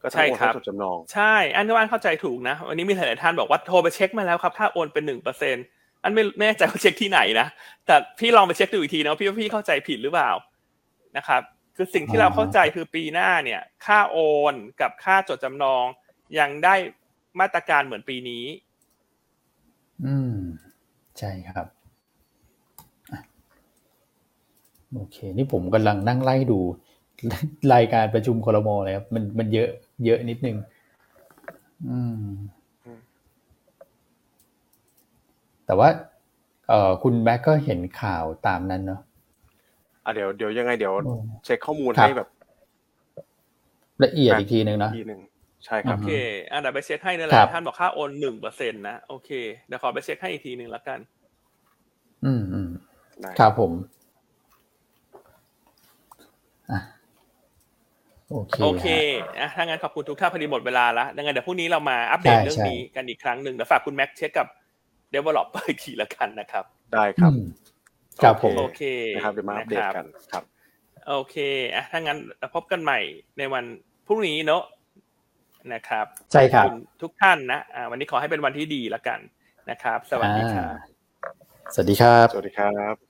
ก็ทั้งโอนใช่ครัทั้บงจดจำนองใช่ อันนี้ว่าอันเข้าใจถูกนะ วันนี้มีหลายๆท่านบอกว่าโทรไปเช็คมาแล้วครับ ถ้าโอนเป็นหนึ่งเปอร์เซ็นอันไม่ไม่แน่ใจว่าเช็คที่ไหนนะ แต่พี่ลองไปเช็คดูอีกทีนะว่าพี่ว่าพี่เข้าใจผิดหรือเปล่านะครับ คือสิ่งที่เราเข้าใจคือปีหน้าเนี่ย ค่าโอนกับค่าจดจำนอง ยังได้มาตรการเหมือนปีนี้ อืม ใช่ครับอะโอเค นี่ผมกำลังนั่งไล่ดูรายการประชุมครมเลยครับมันมันเยอะ เยอะนิดนึงอืม แต่ว่า เอ่อคุณแม็กก็เห็นข่าวตามนั้นเนาะอะเดี๋ยวเดี๋ยวยังไงเดี๋ยวอืมเช็คข้อมูลครับให้แบบ ละเอียดอีกทีนึงเนาะทีหนึ่งใช่ครับโอเคอันเดี๋ยวไปเช็คให้นั่นแหครับท่านบอกค่าโอนหนึ่งเปอร์เซ็นต์นะโอเคเดี๋ยวขอไปเช็คให้อีกทีหนึ่งแล้วกัน อืมอืมได้ครับผมอะ โอเคโอเคฮะอะถ้างั้นขอบคุณทุกท่านพอดีหมดเวลาแล้วดังนั้นเดี๋ยวพรุ่งนี้เรามาอัปเดตใช่เรื่องใช่นี้กันอีกครั้งหนึ่งเดี๋ยวฝากคุณแม็กเช็คกับ developer อีกทีละกันนะครับ ได้ครับอืมครับผมโอเคนะครับเดี๋ยวมาอัปเดตกันครับ โอเคอะถ้างั้นเราพบกันใหม่ในวันพรุ่งนี้เนอะนะครับใช่ครับขอณทุกท่านนะอ่าวันนี้ขอให้เป็นวันที่ดีละกันนะครับ สวัสดีครับอ่าสวัสดีครับ สวัสดีครับ